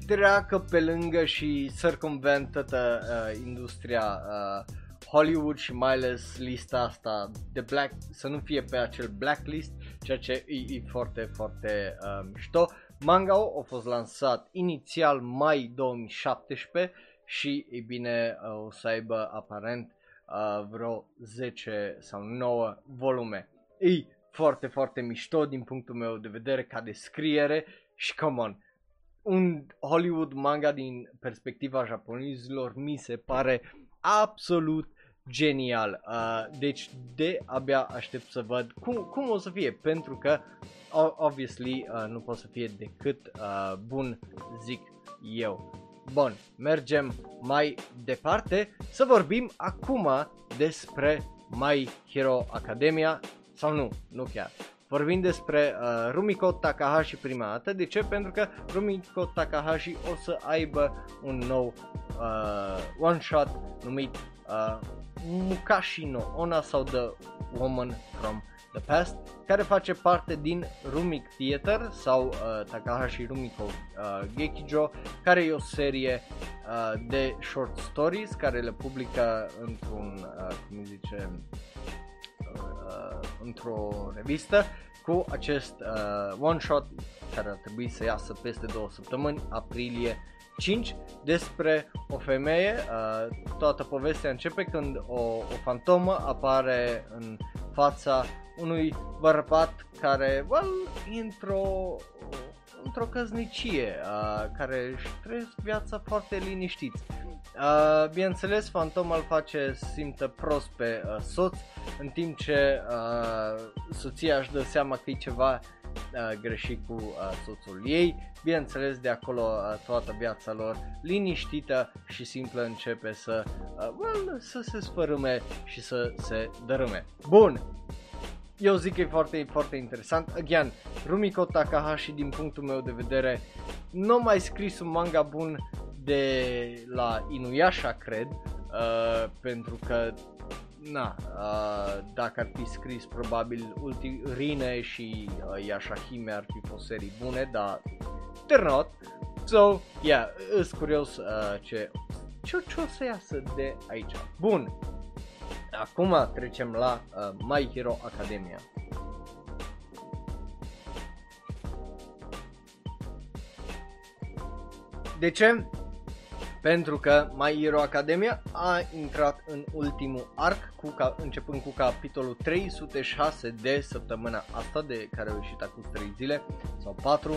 treacă pe lângă și circumventă uh, industria uh, Hollywood și mai ales lista asta de black, să nu fie pe acel blacklist, ceea ce e, e foarte, foarte uh, mișto. Manga a fost lansat inițial mai 2017 și, e bine, uh, o să aibă aparent uh, vreo 10 sau 9 volume. E foarte, foarte mișto din punctul meu de vedere ca descriere și, come on, un Hollywood manga din perspectiva japonezilor mi se pare absolut genial. Uh, deci de abia aștept să văd cum, cum o să fie, pentru că obviously uh, nu pot să fie decât uh, bun, zic eu. Bun, mergem mai departe să vorbim acum despre My Hero Academia sau nu, nu chiar. Vorbim despre uh, Rumiko Takahashi prima dată. De ce? Pentru că Rumiko Takahashi o să aibă un nou uh, one-shot numit uh, Mukashi no Ona sau The Woman from the Past, care face parte din Rumik Theater sau uh, Takahashi Rumiko uh, Gekijo, care e o serie uh, de short stories care le publică într-un, uh, cum zice, uh, într-o revistă cu acest uh, one shot care ar trebui să iasă peste două săptămâni, aprilie 5 despre o femeie. Uh, toată povestea începe când o, o fantomă apare în fața unui bărbat care, well, într-o într-o căznicie, uh, care își trăiesc viața foarte liniștit. Uh, bineînțeles, fantoma îl face simtă prost pe uh, soț, în timp ce uh, soția își dă seama că e ceva uh, greșit cu uh, soțul ei. Bineînțeles, de acolo uh, toată viața lor liniștită și simplă începe să, uh, well, să se sfărâme și să se dărâme. Bun, eu zic că e foarte, foarte interesant. Again, Rumiko Takahashi, din punctul meu de vedere, nu a mai scris un manga bun de la Inuyasha, cred, uh, pentru că na, uh, dacă ar fi scris probabil ulti, Rine și uh, Yashahime ar fi fost serii bune, dar they're not. So, yeah, sunt curios uh, ce, ce, ce o să iasă de aici. Bun, acum trecem la uh, My Hero Academia. De ce? Pentru că My Hero Academia a intrat în ultimul arc, cu ca, începând cu capitolul 306 de săptămâna asta, de care au ieșit acum 3 zile sau 4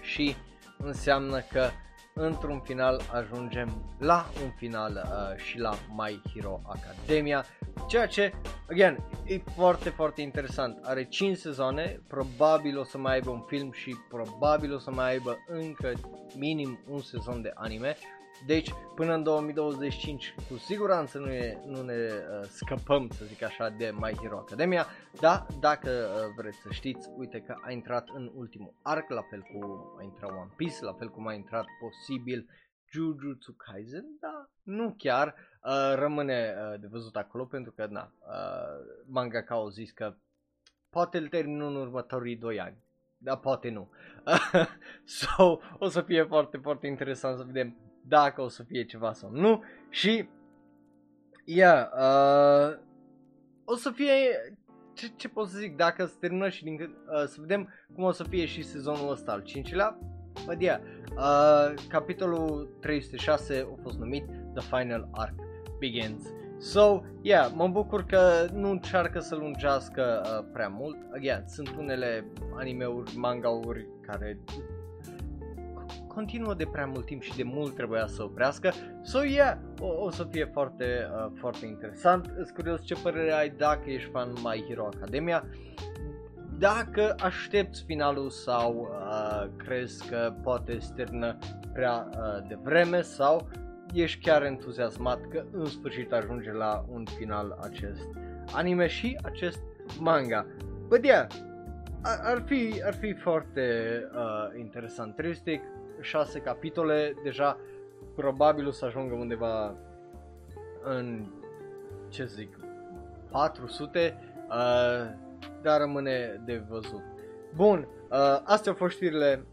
și înseamnă că într-un final ajungem la un final uh, și la My Hero Academia, ceea ce, again, e foarte, foarte interesant. Are 5 sezoane, probabil o să mai aibă un film și probabil o să mai aibă încă minim un sezon de anime. Deci, până în 2025, cu siguranță nu, e, nu ne uh, scăpăm, să zic așa, de My Hero Academia, dar dacă uh, vreți să știți, uite că a intrat în ultimul arc, la fel cu a intrat One Piece, la fel cum a intrat posibil Jujutsu Kaisen, da, nu chiar, uh, rămâne uh, de văzut acolo pentru că, na, uh, mangaka au zis că poate îl termin în următorii 2 ani. Da, poate nu. so, o să fie foarte, foarte interesant să vedem dacă o să fie ceva sau nu și yeah, uh, o să fie ce, ce pot să zic, dacă se termină și din, uh, să vedem cum o să fie și sezonul ăsta al cincilea, but yeah, uh, capitolul 306 a fost numit The Final Arc Begins. So, yeah, mă bucur că nu încearcă să lungească uh, prea mult. Again, sunt unele animeuri, mangauri care continuă de prea mult timp și de mult trebuia să oprească. So yeah, o, o să fie foarte, uh, foarte interesant. Îți curios ce părere ai dacă ești fan My Hero Academia. Dacă aștepți finalul sau uh, uh, crezi că poate stârnă prea uh, devreme sau ești chiar entuziasmat că în sfârșit ajunge la un final acest anime și acest manga. But yeah, ar, ar fi, ar fi foarte uh, interesant. 306 capitole, deja probabil o să ajungă undeva în, ce zic, 400, uh, dar rămâne de văzut. Bun, uh, astea au fost știrile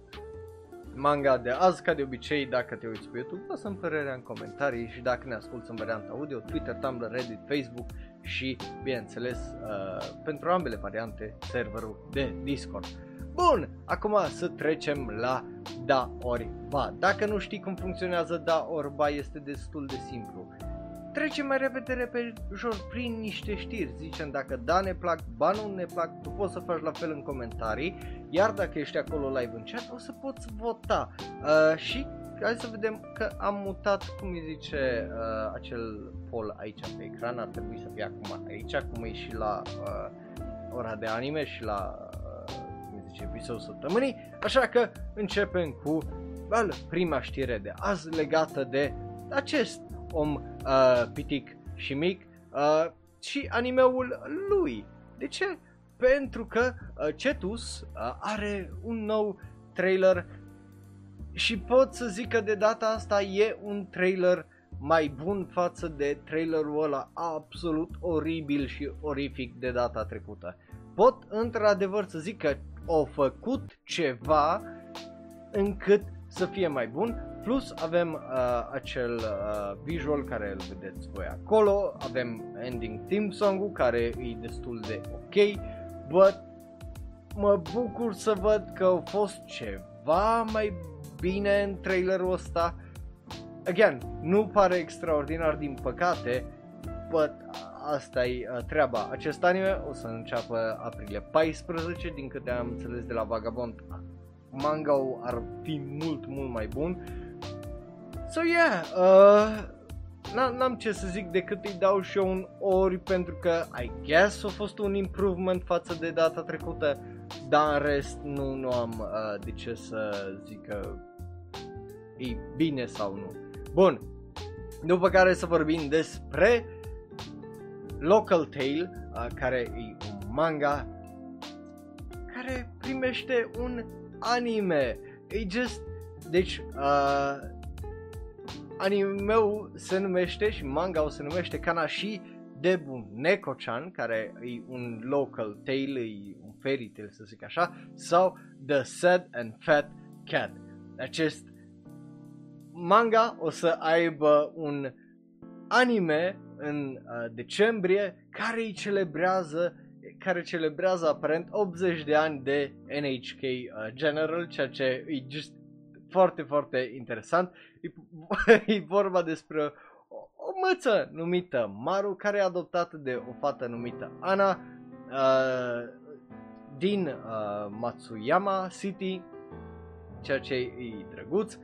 manga de azi, ca de obicei, dacă te uiți pe YouTube, lasă-mi părerea în comentarii și dacă ne asculti în varianta audio, Twitter, Tumblr, Reddit, Facebook și, bineînțeles, uh, pentru ambele variante, serverul de Discord. Bun, acum să trecem la da ori ba. Dacă nu știi cum funcționează da ori ba, este destul de simplu. Trecem mai repede, repede, ușor, prin niște știri. Zicem dacă da ne plac, ba nu ne plac, tu poți să faci la fel în comentarii, iar dacă ești acolo live în chat, o să poți vota. Uh, și hai să vedem că am mutat, cum îi zice, uh, acel poll aici pe ecran, ar trebui să fie acum aici, cum e și la uh, ora de anime și la, uh, cum îi zice, episodul săptămânii. Așa că începem cu well, prima știre de azi legată de acest om uh, pitic și mic uh, și animeul lui. De ce? Pentru că uh, Cetus uh, are un nou trailer și pot să zic că de data asta e un trailer mai bun față de trailerul ăla absolut oribil și orific de data trecută. Pot într-adevăr să zic că au făcut ceva încât să fie mai bun, Plus avem uh, acel uh, visual care îl vedeți voi acolo, avem ending theme song-ul care e destul de ok, but mă bucur să văd că a fost ceva mai bine în trailerul ăsta. Again, nu pare extraordinar din păcate, but asta e uh, treaba. Acest anime o să înceapă aprilie 14, din câte am înțeles de la Vagabond. Manga ar fi mult, mult mai bun So yeah, uh, n-am ce să zic decât îi dau și eu un ori pentru că I guess a fost un improvement față de data trecută, dar în rest nu, nu am uh, de ce să zic că e bine sau nu. Bun, după care să vorbim despre Local Tale, uh, care e un manga care primește un anime. E just, deci, uh, animeul se numește și manga se numește Kanashi Debu Neko-chan, care e un local tale, e un fairy tale să zic așa, sau The Sad and Fat Cat. Acest manga o să aibă un anime în uh, decembrie care îi celebrează care celebrează aparent 80 de ani de NHK uh, General, ceea ce e just foarte, foarte interesant. E, e vorba despre o, o măță numită Maru, care e adoptată de o fată numită Ana uh, din uh, Matsuyama City, ceea ce e drăguț.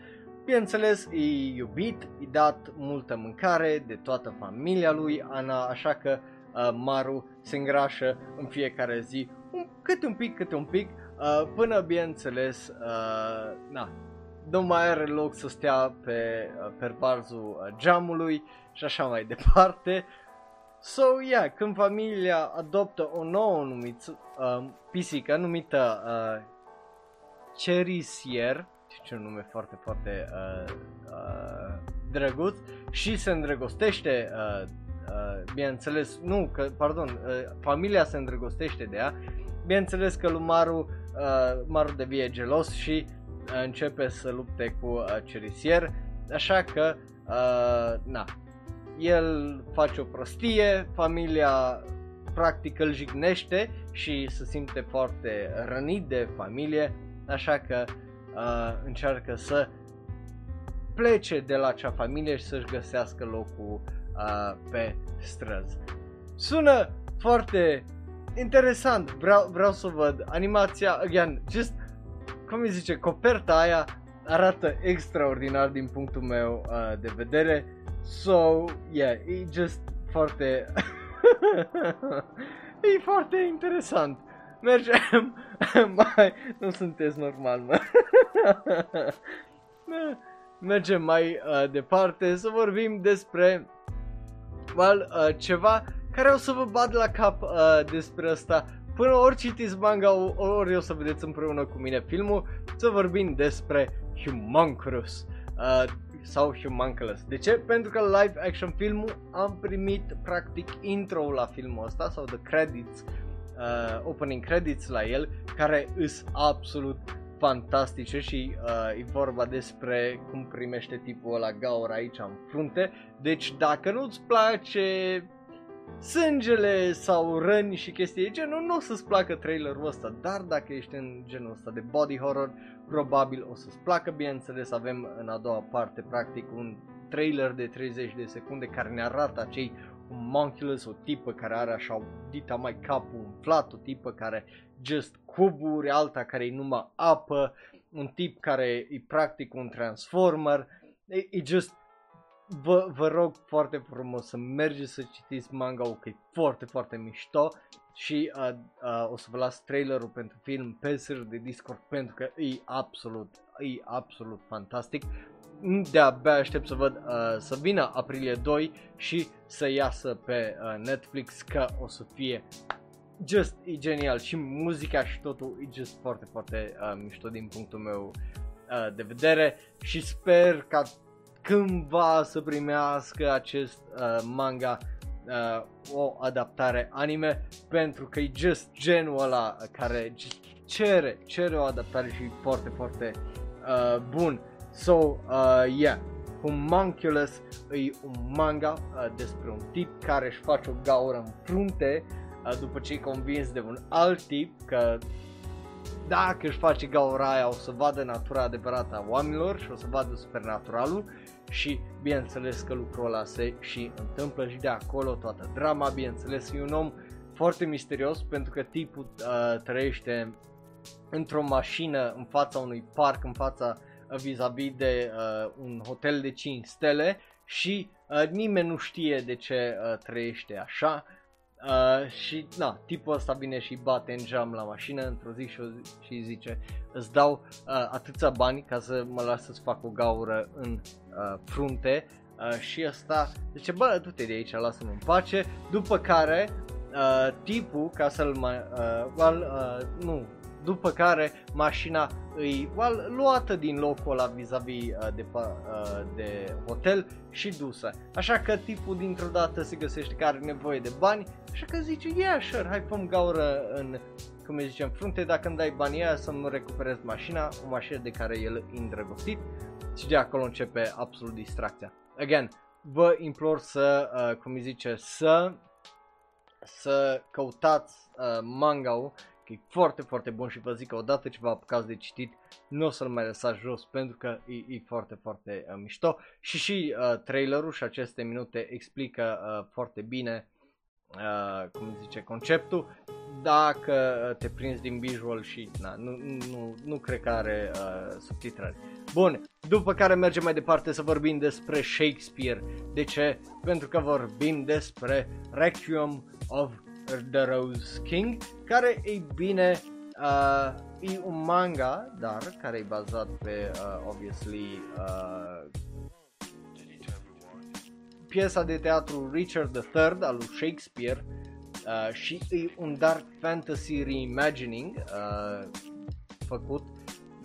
Bineînțeles, e iubit, e dat multă mâncare de toată familia lui Ana, așa că uh, Maru se îngrașă în fiecare zi un, câte un pic, câte un pic, uh, până bineînțeles, uh, na, nu mai are loc să stea pe uh, perbarzul uh, geamului și așa mai departe. So, yeah, când familia adoptă o nouă numiță, uh, pisică numită uh, Cerisier, ce un nume foarte, foarte uh, uh, drăguț, și se îndrăgostește, uh, uh, bineînțeles, nu, că, pardon, uh, familia se îndrăgostește de ea, bineînțeles că lui Maru, uh, Maru devie gelos și începe să lupte cu uh, Cerisier, așa că, uh, na, el face o prostie, familia practic îl jignește și se simte foarte rănit de familie, așa că uh, încearcă să plece de la acea familie și să-și găsească locul uh, pe străzi. Sună foarte interesant, vreau, vreau să văd animația, again, just cum îi zice, coperta aia arată extraordinar din punctul meu uh, de vedere. So, yeah, e just foarte... e foarte interesant. mergem mai... Nu sunteți normal, mă. mergem mai uh, departe să vorbim despre well, uh, ceva care o să vă bat la cap uh, despre asta până ori citiți manga ori o să vedeți împreună cu mine filmul să vorbim despre Humunculus uh, sau Humunculus. De ce? Pentru că live action filmul am primit practic intro la filmul ăsta sau the credits, uh, opening credits la el care îs absolut fantastice și uh, e vorba despre cum primește tipul ăla gaur aici în frunte. Deci dacă nu-ți place sângele sau răni și chestii de genul, nu o să-ți placă trailerul ăsta, dar dacă ești în genul ăsta de body horror, probabil o să-ți placă, bineînțeles avem în a doua parte practic un trailer de 30 de secunde care ne arată acei homunculus, o tipă care are așa dita mai capul umflat, o tipă care just cuburi, alta care e numai apă, un tip care e practic un transformer, e, e just vă, vă rog foarte frumos să mergeți să citiți manga că e foarte, foarte mișto. Și uh, uh, o să vă las trailerul pentru film pe server de Discord pentru că e absolut, e absolut fantastic. De-abia aștept să văd uh, să vină aprilie 2 și să iasă pe uh, Netflix că o să fie just e genial. Și muzica și totul e just foarte, foarte uh, mișto din punctul meu uh, de vedere. Și sper ca cândva să primească acest uh, manga uh, o adaptare anime pentru că e just genul ăla care cere, cere o adaptare și e foarte, foarte uh, bun. So, uh, yeah, Homunculus e un manga uh, despre un tip care își face o gaură în frunte uh, după ce e convins de un alt tip că dacă își face gaura aia o să vadă natura adevărată a oamenilor și o să vadă supernaturalul și bineînțeles că lucrul ăla se și întâmplă și de acolo toată drama, bineînțeles e un om foarte misterios pentru că tipul uh, trăiește într-o mașină în fața unui parc, în fața uh, vis-a-vis de uh, un hotel de 5 stele și uh, nimeni nu știe de ce uh, trăiește așa Uh, și na, tipul ăsta vine și bate în geam la mașină într-o zi și, o zi, și zice îți dau uh, atâția bani ca să mă las să-ți fac o gaură în uh, frunte. Uh, și ăsta zice bă du-te de aici lasă-mă în pace. După care uh, tipul ca să-l mai uh, well, uh, nu după care mașina îi well, luată din locul ăla vis-a-vis uh, de, uh, de hotel și dusă. Așa că tipul dintr-o dată se găsește că are nevoie de bani, așa că zice, yeah, sure, hai făm gaură în, cum îi zicem, frunte, dacă îmi dai banii aia să-mi recuperez mașina, o mașină de care el e îndrăgostit și de acolo începe absolut distracția. Again, vă implor să, uh, cum îi zice, să să căutați uh, manga-ul că e foarte, foarte bun și vă zic că odată ce vă apucați de citit, nu o să-l mai lăsați jos pentru că e, e foarte, foarte uh, mișto și și uh, trailerul și aceste minute explică uh, foarte bine uh, cum zice, conceptul dacă uh, te prinzi din visual și na, nu, nu, nu cred că are uh, subtitrări. Bun, după care mergem mai departe să vorbim despre Shakespeare. De ce? Pentru că vorbim despre Requiem of The Rose King, care, ei bine, uh, e un manga, dar care e bazat pe, uh, obviously, uh, piesa de teatru Richard III al lui Shakespeare uh, și e un dark fantasy reimagining uh, făcut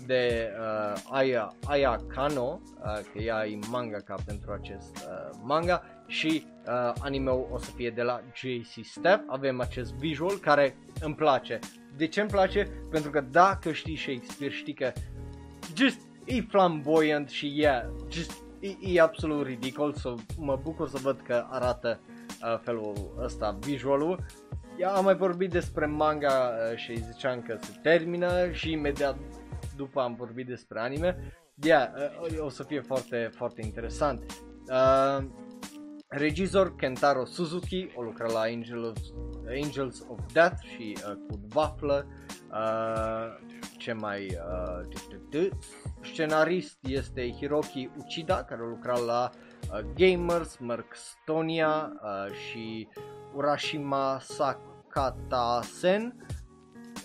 de uh, Aya, Aya Kano, uh, că ea e mangaka pentru acest uh, manga și uh, anime-ul o să fie de la JC Step. Avem acest visual care îmi place. De ce îmi place? Pentru că dacă știi Shakespeare, știi că just e flamboyant și yeah, just e, e absolut ridicol, so mă bucur să văd că arată uh, felul ăsta visualul. Eu am mai vorbit despre manga uh, și ziceam că se termină și imediat după am vorbit despre anime. Yeah, uh, o să fie foarte, foarte interesant. Uh, regizor Kentaro Suzuki, o lucra la Angels, Angels of Death și uh, cu Waflă. Uh, ce mai... Uh, scenarist este Hiroki Uchida, care a lucrat la uh, Gamers, Merkstonia uh, și Urashima Sakata Sen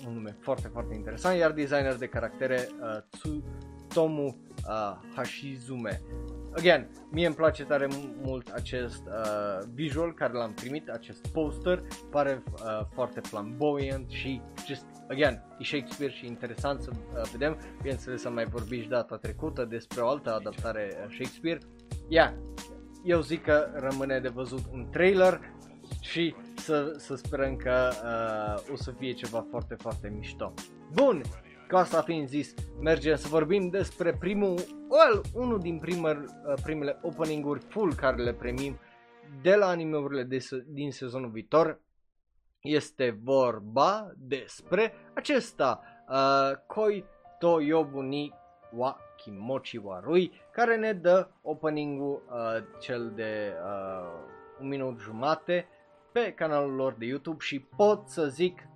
un nume foarte, foarte interesant, iar designer de caractere uh, Tsutomu uh, Hashizume. Again, mie îmi place tare mult acest uh, visual care l-am primit, acest poster, pare uh, foarte flamboyant și just, again, e Shakespeare și interesant să uh, vedem, bineînțeles am mai vorbit și data trecută despre o altă adaptare uh, Shakespeare. Yeah, eu zic că rămâne de văzut un trailer și să, să sperăm că uh, o să fie ceva foarte, foarte mișto. Bun, cu asta fiind zis, mergem să vorbim despre primul, well, unul din primer, uh, primele opening-uri full care le primim de la animeurile de, din sezonul viitor. Este vorba despre acesta, uh, Koi to Yobuni wa Kimochi wa Rui, care ne dă opening-ul uh, cel de uh, un minut jumate pe canalul lor de YouTube și pot să zic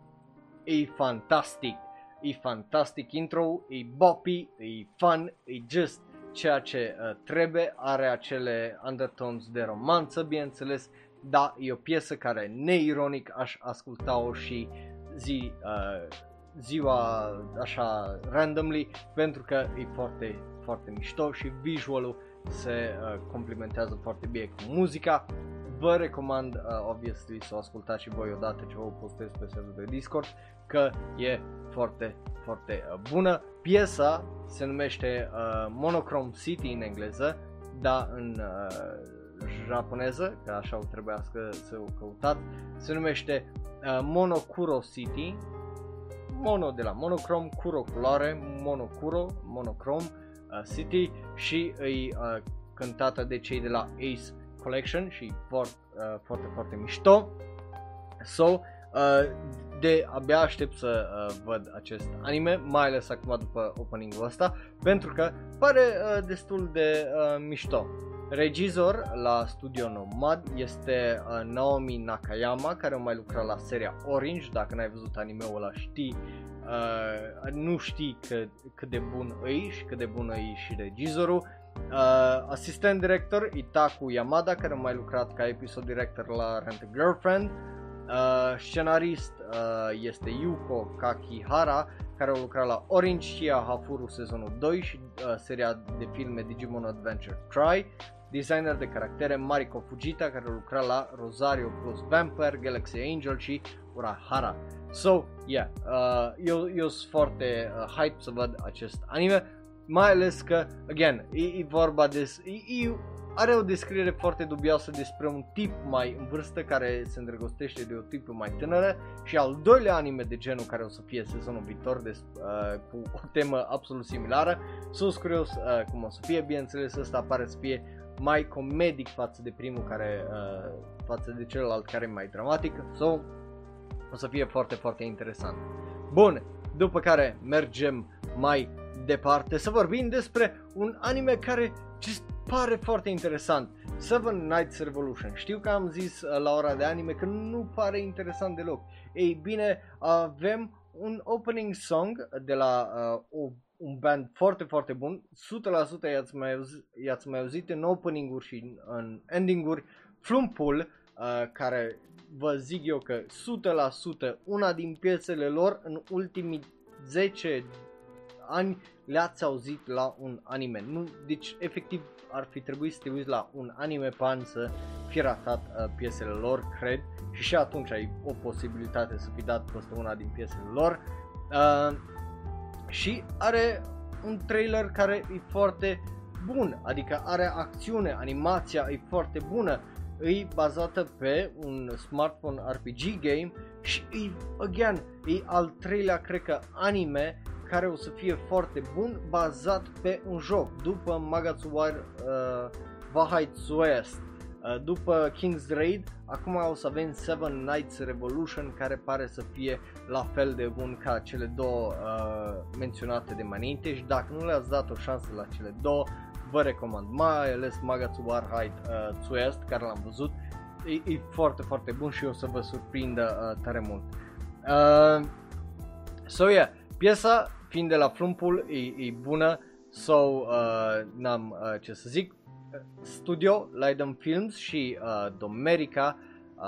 e fantastic e fantastic intro, e boppy, e fun, e just ceea ce uh, trebuie, are acele undertones de romanță, bineînțeles, dar e o piesă care neironic aș asculta-o și zi, uh, ziua așa randomly pentru că e foarte, foarte mișto și visualul se uh, complementează foarte bine cu muzica. Vă recomand, uh, obviously, să o ascultați și voi odată ce vă postez pe serverul de Discord, că e foarte, foarte uh, bună. Piesa se numește uh, Monochrome City în engleză, dar în uh, japoneză, că așa o trebuiască să o căutați, se numește uh, Monokuro City, mono de la monochrome, kuro culoare, monokuro, monochrome uh, city și îi uh, cântată de cei de la Ace Collection și foarte, uh, foarte, foarte mișto. So, uh, de abia aștept să uh, văd acest anime, mai ales acum după opening-ul ăsta, pentru că pare uh, destul de uh, mișto. Regizor la Studio Nomad este uh, Naomi Nakayama, care a mai lucrat la seria Orange, dacă n-ai văzut anime-ul ăla știi, uh, nu știi că, cât de bun îi și cât de bun e și regizorul. Uh, asistent director Itaku Yamada, care a mai lucrat ca episod director la Rent a Girlfriend. Uh, scenarist uh, este Yuko Kakihara, care a lucrat la Orange Shia Hafuru sezonul 2 și uh, seria de filme Digimon Adventure Try. Designer de caractere Mariko Fujita, care a lucrat la Rosario plus Vampire, Galaxy Angel și Urahara. So, yeah, uh, eu, eu sunt foarte uh, hype să văd acest anime, mai ales că, again, e, e vorba de... E, e, are o descriere foarte dubioasă despre un tip mai în vârstă care se îndrăgostește de o tipă mai tânără și al doilea anime de genul care o să fie sezonul viitor de, uh, cu o temă absolut similară. Sunt curios uh, cum o să fie, bineînțeles ăsta pare să fie mai comedic față de primul care, uh, față de celălalt care e mai dramatic. So, o să fie foarte, foarte interesant. Bun, după care mergem mai departe să vorbim despre un anime care just pare foarte interesant. Seven Nights Revolution. Știu că am zis uh, la ora de anime că nu pare interesant deloc. Ei bine, avem un opening song de la uh, o, un band foarte, foarte bun. 100% i-ați mai, auzit, i-ați mai auzit în opening-uri și în, în ending-uri. Flumpool, uh, care vă zic eu că 100% una din piesele lor în ultimii 10 ani le-ați auzit la un anime. Nu, deci efectiv ar fi trebuit să te uiți la un anime pan să fi ratat uh, piesele lor, cred, și și atunci ai o posibilitate să fi dat peste una din piesele lor. Uh, și are un trailer care e foarte bun, adică are acțiune, animația e foarte bună, e bazată pe un smartphone RPG game și e, again, e al treilea, cred că, anime care o să fie foarte bun, bazat pe un joc, după Magatsuwar uh, Wahights West. Uh, după King's Raid, acum o să avem Seven Nights Revolution, care pare să fie la fel de bun ca cele două uh, menționate de mai înainte și dacă nu le-ați dat o șansă la cele două, vă recomand, mai ales Magatsuwar Wahights uh, West, care l-am văzut, e, e foarte, foarte bun și o să vă surprindă uh, tare mult. Uh, so yeah, piesa fiind de la Flumpul, e, e bună, so uh, n-am uh, ce să zic. Studio, Leiden Films și uh, Domerica uh,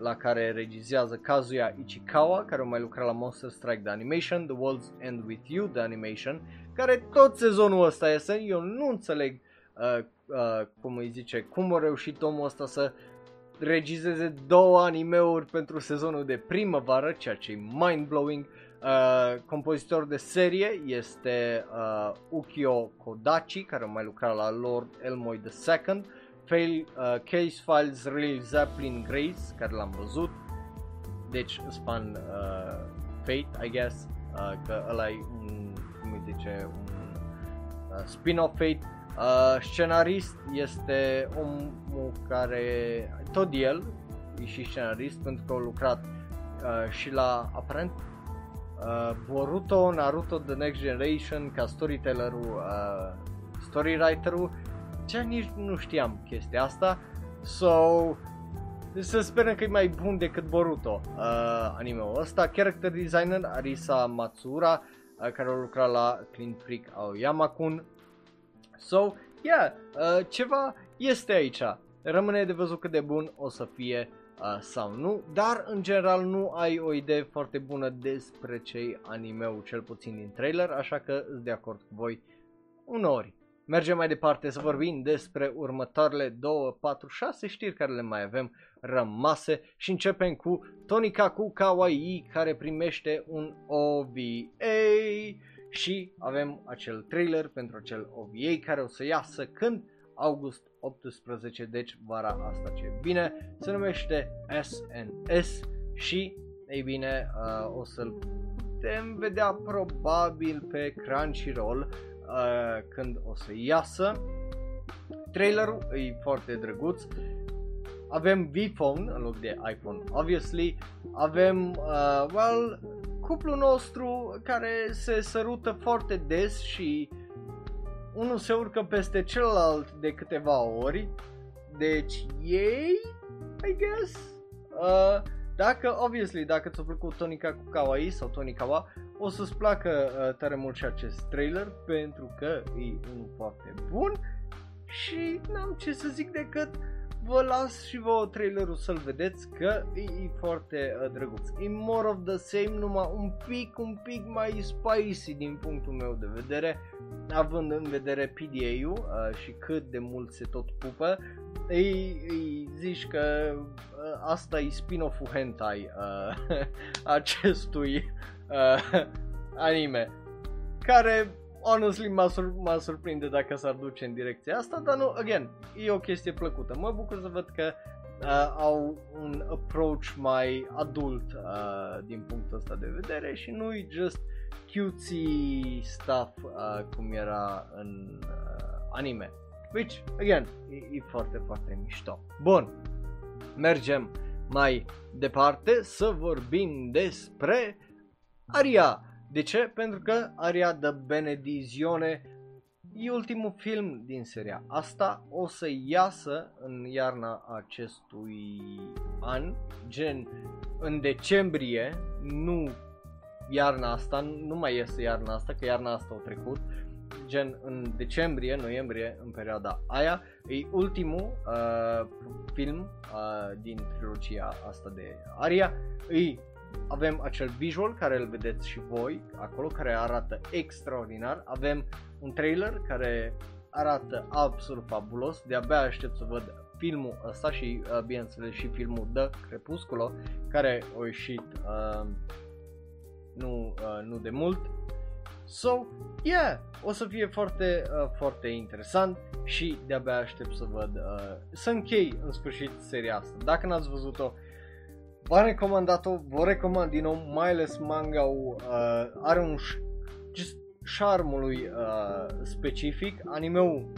la care regizează Kazuya Ichikawa, care a mai lucrat la Monster Strike The Animation, The World's End With You The Animation, care tot sezonul ăsta este, eu nu înțeleg uh, uh, cum îi zice, cum a reușit omul ăsta să regizeze două animeuri pentru sezonul de primăvară, ceea ce e mind-blowing. Uh, compozitor de serie este uh, Ukio Kodachi, care a mai lucrat la Lord Elmoy II, Fail, uh, Case Files Real Zeppelin Grace, care l-am văzut, deci îți fan uh, Fate, I guess, uh, că ăla e un, cum îi zice, un uh, spin-off Fate. Uh, scenarist este omul care, tot el, e și scenarist pentru că a lucrat uh, și la, aparent, uh, Boruto, Naruto The Next Generation ca storytellerul, uh, storywriterul, ce nici nu știam chestia asta, so să sperăm că e mai bun decât Boruto uh, anime-ul ăsta. Character designer Arisa Matsura, uh, care a lucrat la Clean Freak Aoyama-kun. So, yeah, uh, ceva este aici. Rămâne de văzut cât de bun o să fie uh, sau nu, dar în general nu ai o idee foarte bună despre ce anime cel puțin din trailer, așa că îți de acord cu voi uneori. Mergem mai departe să vorbim despre următoarele 2, 4, 6 știri care le mai avem rămase și începem cu Tonikaku Kawaii care primește un OVA și avem acel trailer pentru acel OVA care o să iasă când august 18, deci vara asta ce vine, se numește SNS și, ei bine, uh, o să-l putem vedea probabil pe Crunchyroll uh, când o să iasă. Trailerul e foarte drăguț. Avem V-Phone în loc de iPhone, obviously. Avem, uh, well, cuplul nostru care se sărută foarte des și unul se urcă peste celălalt de câteva ori. Deci ei, I guess. Uh, dacă, obviously, dacă ți-a plăcut Tonica cu Kawaii sau Tonikawa, o să-ți placă uh, tare mult și acest trailer pentru că e unul foarte bun și n-am ce să zic decât vă las și vă trailerul să-l vedeți că e, e foarte uh, drăguț. E more of the same, numai un pic, un pic mai spicy din punctul meu de vedere, având în vedere PDA-ul uh, și cât de mult se tot pupă. Ei, ei zici că uh, asta e spin-off-ul hentai uh, acestui uh, anime, care honestly mă, sur- mă surprinde dacă s-ar duce în direcția asta, dar nu, again, e o chestie plăcută. Mă bucur să văd că uh, au un approach mai adult uh, din punctul ăsta de vedere și nu e just cutesy stuff uh, cum era în uh, anime. Which, again, e, e foarte, foarte mișto. Bun, mergem mai departe să vorbim despre Aria de ce? Pentru că Aria de Benedizione e ultimul film din seria asta, o să iasă în iarna acestui an, gen în decembrie, nu iarna asta, nu mai iese iarna asta, că iarna asta a trecut, gen în decembrie, noiembrie, în perioada aia, e ultimul uh, film uh, din trilogia asta de Aria, e avem acel visual care îl vedeți și voi acolo, care arată extraordinar. Avem un trailer care arată absolut fabulos. De-abia aștept să văd filmul ăsta și, uh, bineînțeles, și filmul The Crepusculo, care a ieșit uh, nu, uh, nu de mult. So, yeah, o să fie foarte, uh, foarte interesant și de-abia aștept să văd, uh, să închei în sfârșit seria asta. Dacă n-ați văzut-o, V-am recomandat-o, vă recomand din nou, mai ales manga uh, are un just charmul lui uh, specific, animeul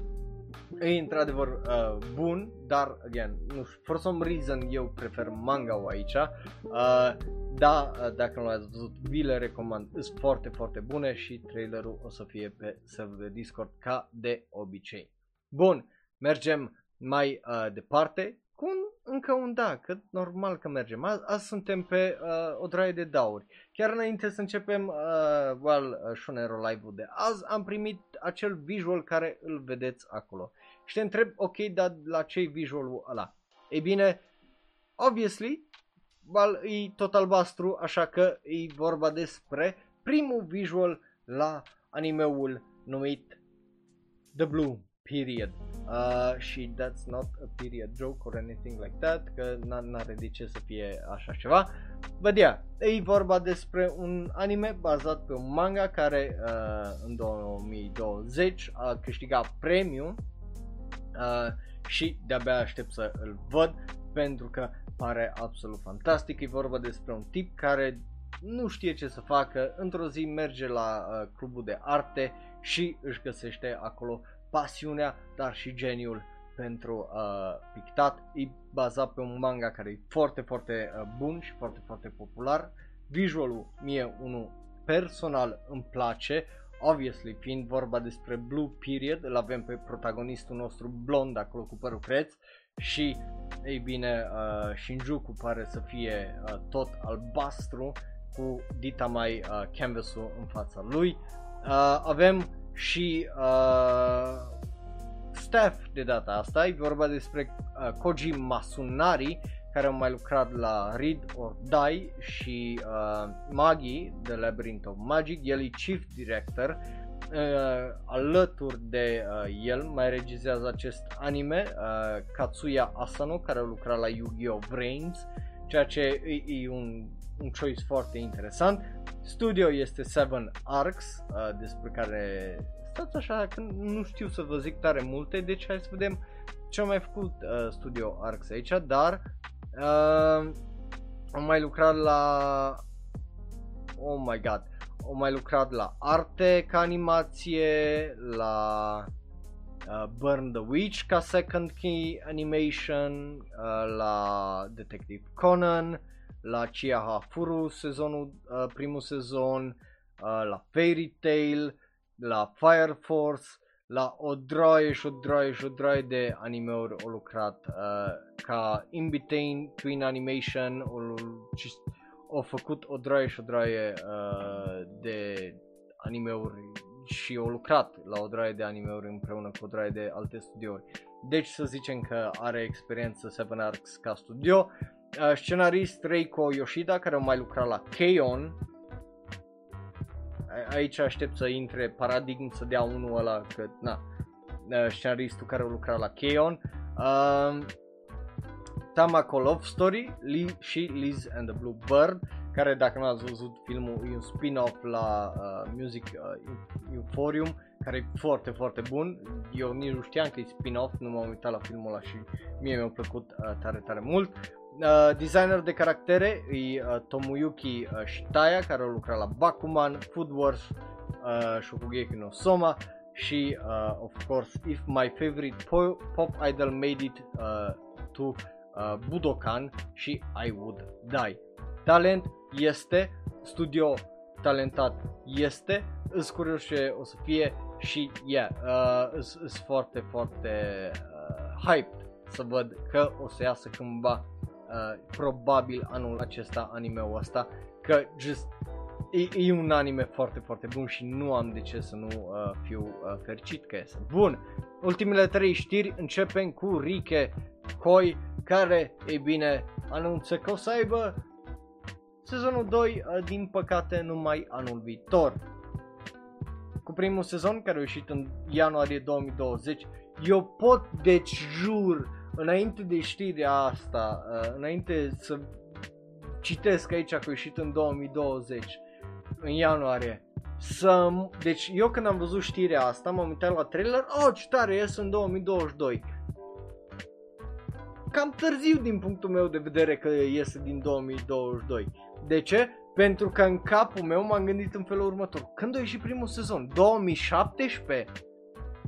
e într-adevăr uh, bun, dar, again, nu știu, for some reason eu prefer manga aici, uh, da, uh, dacă nu l-ați văzut, vi le recomand, sunt foarte, foarte bune și trailerul o să fie pe serverul de Discord ca de obicei. Bun, mergem mai uh, departe cu un încă un da, că normal că mergem. Azi, azi suntem pe uh, o draie de dauri. Chiar înainte să începem uh, well, uh, Shonero Live-ul de azi, am primit acel visual care îl vedeți acolo. Și te întreb, ok, dar la ce visualul ăla? Ei bine, obviously, e tot albastru, așa că e vorba despre primul visual la animeul numit The Blue Period. Uh, și that's not a period joke or anything like that, că n-are de ce să fie așa ceva. But yeah, e vorba despre un anime bazat pe un manga care uh, în 2020 a câștigat premiu uh, și de-abia aștept să îl văd pentru că pare absolut fantastic. E vorba despre un tip care nu știe ce să facă, într-o zi merge la uh, clubul de arte și își găsește acolo pasiunea, dar și geniul pentru uh, pictat. E bazat pe un manga care e foarte, foarte uh, bun și foarte, foarte popular. Visualul mie unul personal îmi place, obviously fiind vorba despre Blue Period, îl avem pe protagonistul nostru blond acolo cu părul creț și ei bine uh, Shinjuku pare să fie uh, tot albastru cu dita mai uh, canvas-ul în fața lui. Uh, avem și uh, staff de data asta, e vorba despre uh, Koji Masunari care au mai lucrat la Read or Die și uh, Magi, The Labyrinth of Magic, el e chief director, uh, alături de uh, el mai regizează acest anime uh, Katsuya Asano care a lucrat la Yu-Gi-Oh! Brains, ceea ce e, e un un choice foarte interesant. Studio este Seven Arcs, uh, despre care stați așa că nu știu să vă zic tare multe, deci hai să vedem ce a mai făcut uh, Studio Arcs aici, dar uh, am mai lucrat la oh my god, am mai lucrat la arte ca animație, la uh, Burn the Witch ca second key animation, uh, la Detective Conan, la Chia Furu sezonul, uh, primul sezon, uh, la Fairy Tail, la Fire Force, la o droaie și o droaie și o droaie de animeuri au lucrat uh, ca in between twin animation, au, au făcut o droaie și o droaie uh, de animeuri și au lucrat la o droaie de animeuri împreună cu o droaie de alte studiouri. Deci să zicem că are experiență Seven Arcs ca studio uh, scenarist Reiko Yoshida care a mai lucrat la K-On! Aici aștept să intre Paradigm să dea unul ăla că na, uh, scenaristul care a lucrat la K-On! Uh, Tamako Love Story Lee și Liz and the Blue Bird care dacă nu ați văzut filmul e un spin-off la uh, Music uh, Euphorium care e foarte, foarte bun. Eu nici nu știam că e spin-off, nu m-am uitat la filmul ăla și mie mi-a plăcut uh, tare, tare mult. Uh, designer de caractere e uh, Tomuyuki uh, Shitaya care a lucrat la Bakuman, Food Wars, uh, Shokugeki no Soma și uh, of course if my favorite po- pop idol made it uh, to uh, Budokan și I would die. Talent este, studio talentat este, îs curios ce o să fie și yeah, uh, îs, foarte foarte uh, hyped să văd că o să iasă cândva uh, probabil anul acesta anime-ul ăsta, că just e, e un anime foarte, foarte bun și nu am de ce să nu uh, fiu uh, fericit că este. Bun, ultimele trei știri începem cu Rike Koi, care, e bine, anunță că o să aibă sezonul 2, uh, din păcate, numai anul viitor. Cu primul sezon, care a ieșit în ianuarie 2020, eu pot, deci jur, înainte de știrea asta, uh, înainte să citesc aici că a ieșit în 2020, în ianuarie, să... Deci eu când am văzut știrea asta, m-am uitat la trailer, oh, ce tare, ies în 2022. Cam târziu din punctul meu de vedere că iese din 2022. De ce? Pentru că în capul meu m-am gândit în felul următor. Când a ieșit primul sezon? 2017?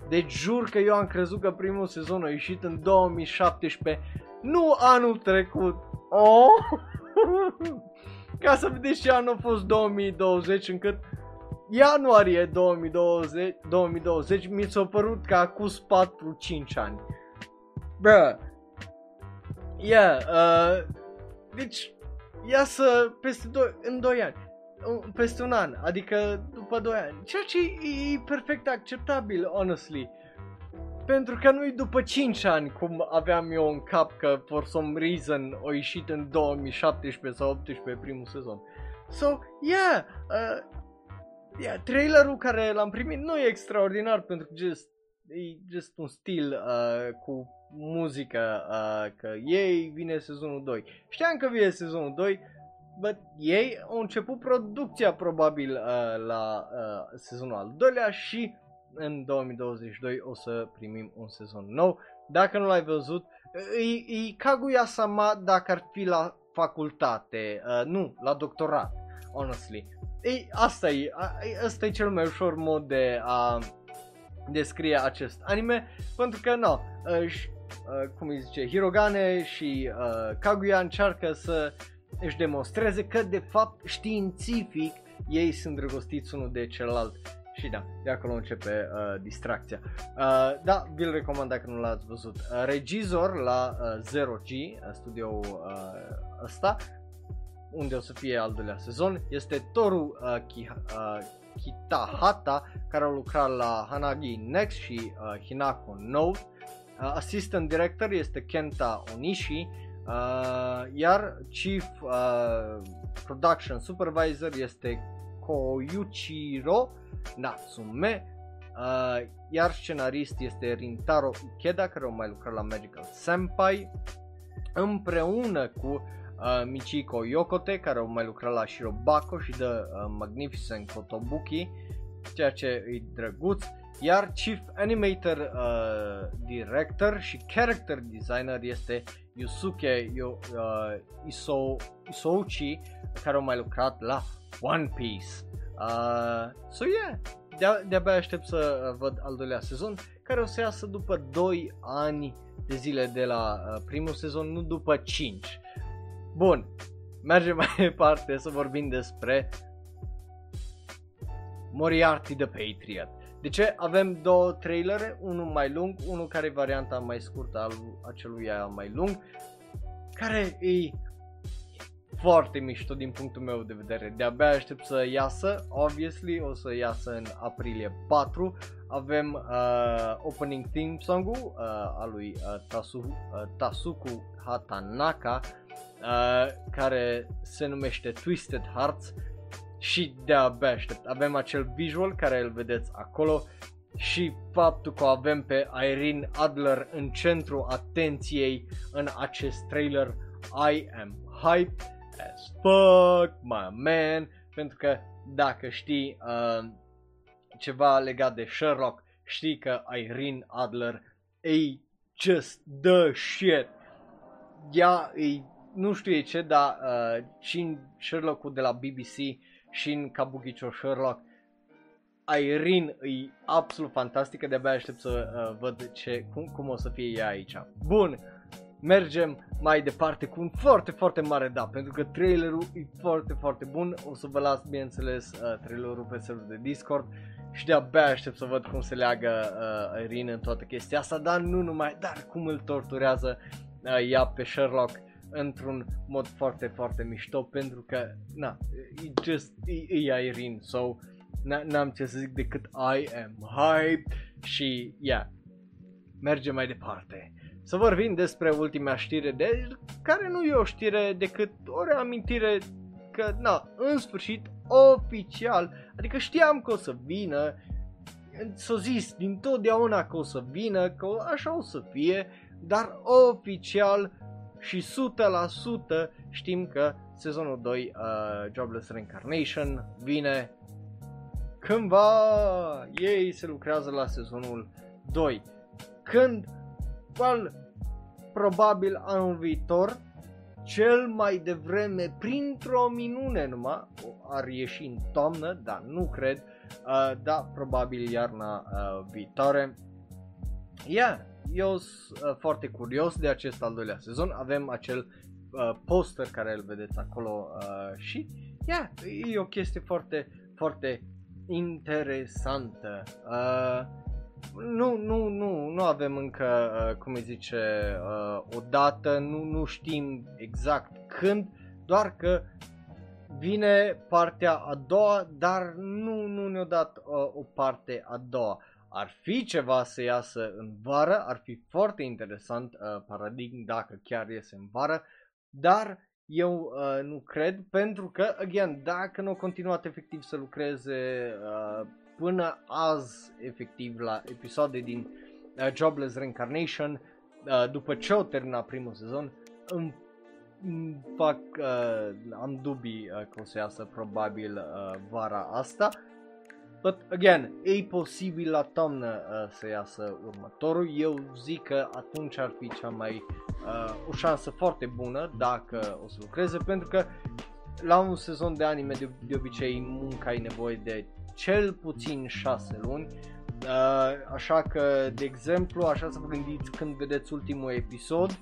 Deci jur că eu am crezut că primul sezon a ieșit în 2017, nu anul trecut. Oh! Ca să vedeți ce an a fost 2020 încât ianuarie 2020, 2020 mi s-a părut că acum 4-5 ani. Bă, yeah, uh, deci ia să peste 2, în 2 ani peste un an, adică după 2 ani, ceea ce e perfect acceptabil, honestly. pentru că nu-i după 5 ani cum aveam eu în cap că for some reason o ieșit în 2017 sau 18 primul sezon. So, yeah, uh, yeah, trailerul care l-am primit nu e extraordinar pentru că just, e just un stil uh, cu muzică uh, că ei vine sezonul 2. Știam că vine sezonul 2, but ei au început producția probabil uh, la uh, sezonul al doilea și în 2022 o să primim un sezon nou. Dacă nu l-ai văzut, e, e Kaguya-sama dacă ar fi la facultate, uh, nu, la doctorat, honestly. Ei, asta e, asta e cel mai ușor mod de a descrie acest anime, pentru că, nu, uh, uh, cum îi zice, Hirogane și uh, Kaguya încearcă să își demonstreze că, de fapt, științific, ei sunt drăgostiți unul de celălalt și da, de acolo începe uh, distracția. Uh, da, vi-l recomand dacă nu l-ați văzut. Uh, regizor la uh, 0G, uh, studio uh, ăsta, unde o să fie al doilea sezon, este Toru uh, Ki- uh, Kitahata, care a lucrat la Hanagi Next și uh, Hinako Note. Uh, assistant director este Kenta Onishi, uh, iar Chief uh, Production Supervisor este Koyuchiro Natsume, uh, iar scenarist este Rintaro Ikeda, care a mai lucrat la Magical Senpai, împreună cu uh, Michiko Yokote, care au mai lucrat la Shirobako și The uh, Magnificent Kotobuki, ceea ce e drăguț, iar Chief Animator uh, Director și Character Designer este Yusuke Yo, uh, Iso, Isouchi, care au mai lucrat la One Piece. Uh, so yeah, de- de-abia aștept să văd al doilea sezon, care o să iasă după 2 ani de zile de la uh, primul sezon, nu după 5. Bun, mergem mai departe să vorbim despre Moriarty the Patriot. De ce? Avem două trailere, unul mai lung, unul care e varianta mai scurtă al acelui mai lung, care e foarte mișto din punctul meu de vedere. De-abia aștept să iasă, obviously, o să iasă în aprilie 4. Avem uh, opening theme song-ul uh, al lui uh, Tasu, uh, Tasuku Hatanaka, uh, care se numește Twisted Hearts și de-abia aștept. Avem acel visual care îl vedeți acolo și faptul că avem pe Irene Adler în centru atenției în acest trailer. I am hype as fuck, my man, pentru că dacă știi uh, ceva legat de Sherlock, știi că Irene Adler e just the shit. Ea e, nu știu ce, dar uh, și în Sherlock-ul de la BBC și în Kabukicho Sherlock, Irene e absolut fantastică, de-abia aștept să uh, văd ce, cum, cum o să fie ea aici. Bun, mergem mai departe cu un foarte, foarte mare da, pentru că trailerul e foarte, foarte bun. O să vă las, bineînțeles, uh, trailerul pe serverul de Discord și de-abia aștept să văd cum se leagă uh, Irene în toată chestia asta, dar nu numai, dar cum îl torturează uh, ea pe Sherlock într-un mod foarte, foarte mișto, pentru că, na, e just, e, e Irene, so, n-am ce să zic decât I am hype și, yeah, mergem mai departe. Să vorbim despre ultima știre de care nu e o știre decât o reamintire că, na, în sfârșit, oficial, adică știam că o să vină, s-o zis din totdeauna că o să vină, că așa o să fie, dar oficial și 100% știm că sezonul 2 uh, Jobless Reincarnation vine cândva, ei se lucrează la sezonul 2. Când well, probabil anul viitor, cel mai devreme, printr-o minune numai, ar ieși în toamnă, dar nu cred, uh, da, probabil iarna uh, viitoare. Yeah, eu sunt uh, foarte curios de acest al doilea sezon, avem acel uh, poster care îl vedeți acolo uh, și, yeah, e o chestie foarte, foarte interesantă. Uh, nu, nu, nu, nu avem încă, uh, cum îi zice, uh, o dată, nu, nu știm exact când, doar că vine partea a doua, dar nu, nu ne-a dat uh, o parte a doua. Ar fi ceva să iasă în vară, ar fi foarte interesant uh, paradigm dacă chiar iese în vară, dar eu uh, nu cred pentru că, again, dacă nu au continuat efectiv să lucreze uh, până azi efectiv la episoade din uh, Jobless Reincarnation, uh, după ce au terminat primul sezon, îmi fac, uh, am dubii uh, că o să iasă probabil uh, vara asta. But again, e posibil la toamnă uh, să iasă următorul. Eu zic că atunci ar fi cea mai uh, o șansă foarte bună dacă o să lucreze pentru că la un sezon de anime de, de obicei munca ai nevoie de cel puțin 6 luni. Uh, așa că, de exemplu, așa să vă gândiți când vedeți ultimul episod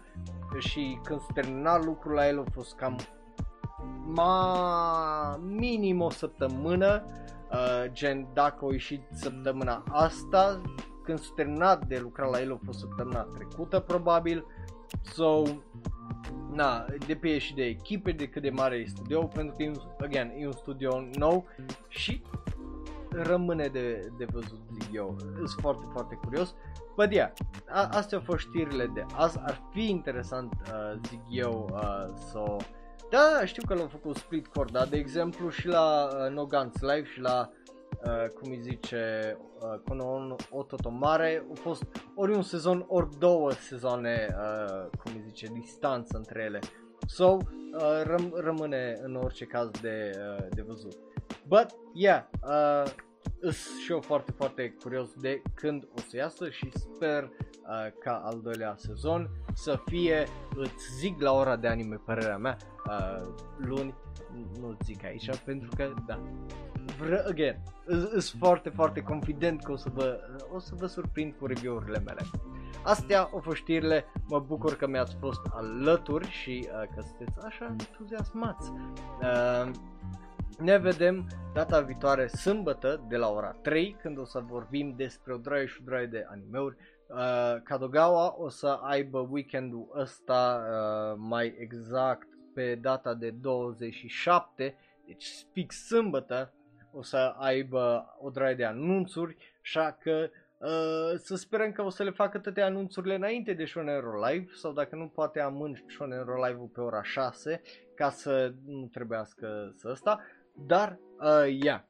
și când s-a terminat lucrul la el a fost cam ma minim o săptămână, uh, gen dacă au ieșit săptămâna asta, când s-a terminat de lucrat la el a fost săptămâna trecută probabil, so na, depinde și de echipe, de cât de mare e studio, pentru că, e un, again, e un studio nou și rămâne de, de văzut, zic eu. Sunt foarte, foarte curios. But yeah, a, astea au fost știrile de azi. Ar fi interesant, uh, zic eu, uh, să... Da, da, știu că l-au făcut split cord, dar de exemplu și la uh, No Guns Live și la Uh, cum îi zice, uh, Kono Ototomare, a fost ori un sezon, ori două sezoane, uh, cum îi zice, distanță între ele. So, uh, răm- rămâne în orice caz de, uh, de văzut. But, yeah, uh, și eu foarte, foarte curios de când o să iasă și sper uh, ca al doilea sezon să fie, îți zic la ora de anime părerea mea, uh, luni, nu zic aici pentru că, da, vră, again, sunt foarte, foarte confident că o să vă, o să vă surprind cu review-urile mele. Astea au fost știrile, mă bucur că mi-ați fost alături și uh, că sunteți așa entuziasmați. Uh, ne vedem data viitoare sâmbătă de la ora 3 când o să vorbim despre o droaie și o droaie de animeuri. Uh, Kadogawa o să aibă weekendul ăsta uh, mai exact pe data de 27, deci fix sâmbătă o să aibă o droaie de anunțuri, așa că uh, să sperăm că o să le facă toate anunțurile înainte de Shonen Ro Live sau dacă nu poate amân Shonen Ro Live-ul pe ora 6 ca să nu trebuiască să ăsta. Dar, uh, yeah.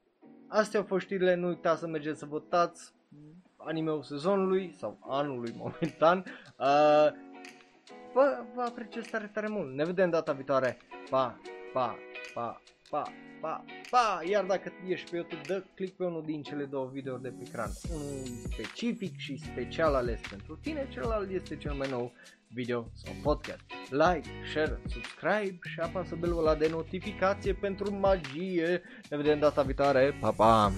Astea au fost știrile, nu uitați să mergeți să votați animeul sezonului sau anului momentan. Uh, vă, vă apreciez tare, tare mult. Ne vedem data viitoare. Pa, pa, pa, pa, pa, pa. Iar dacă ești pe YouTube, dă click pe unul din cele două videouri de pe ecran. Unul specific și special ales pentru tine, celălalt este cel mai nou video sau podcast. Like, share, subscribe și apasă belul ăla de notificație pentru magie. Ne vedem data viitoare. Pa, pa!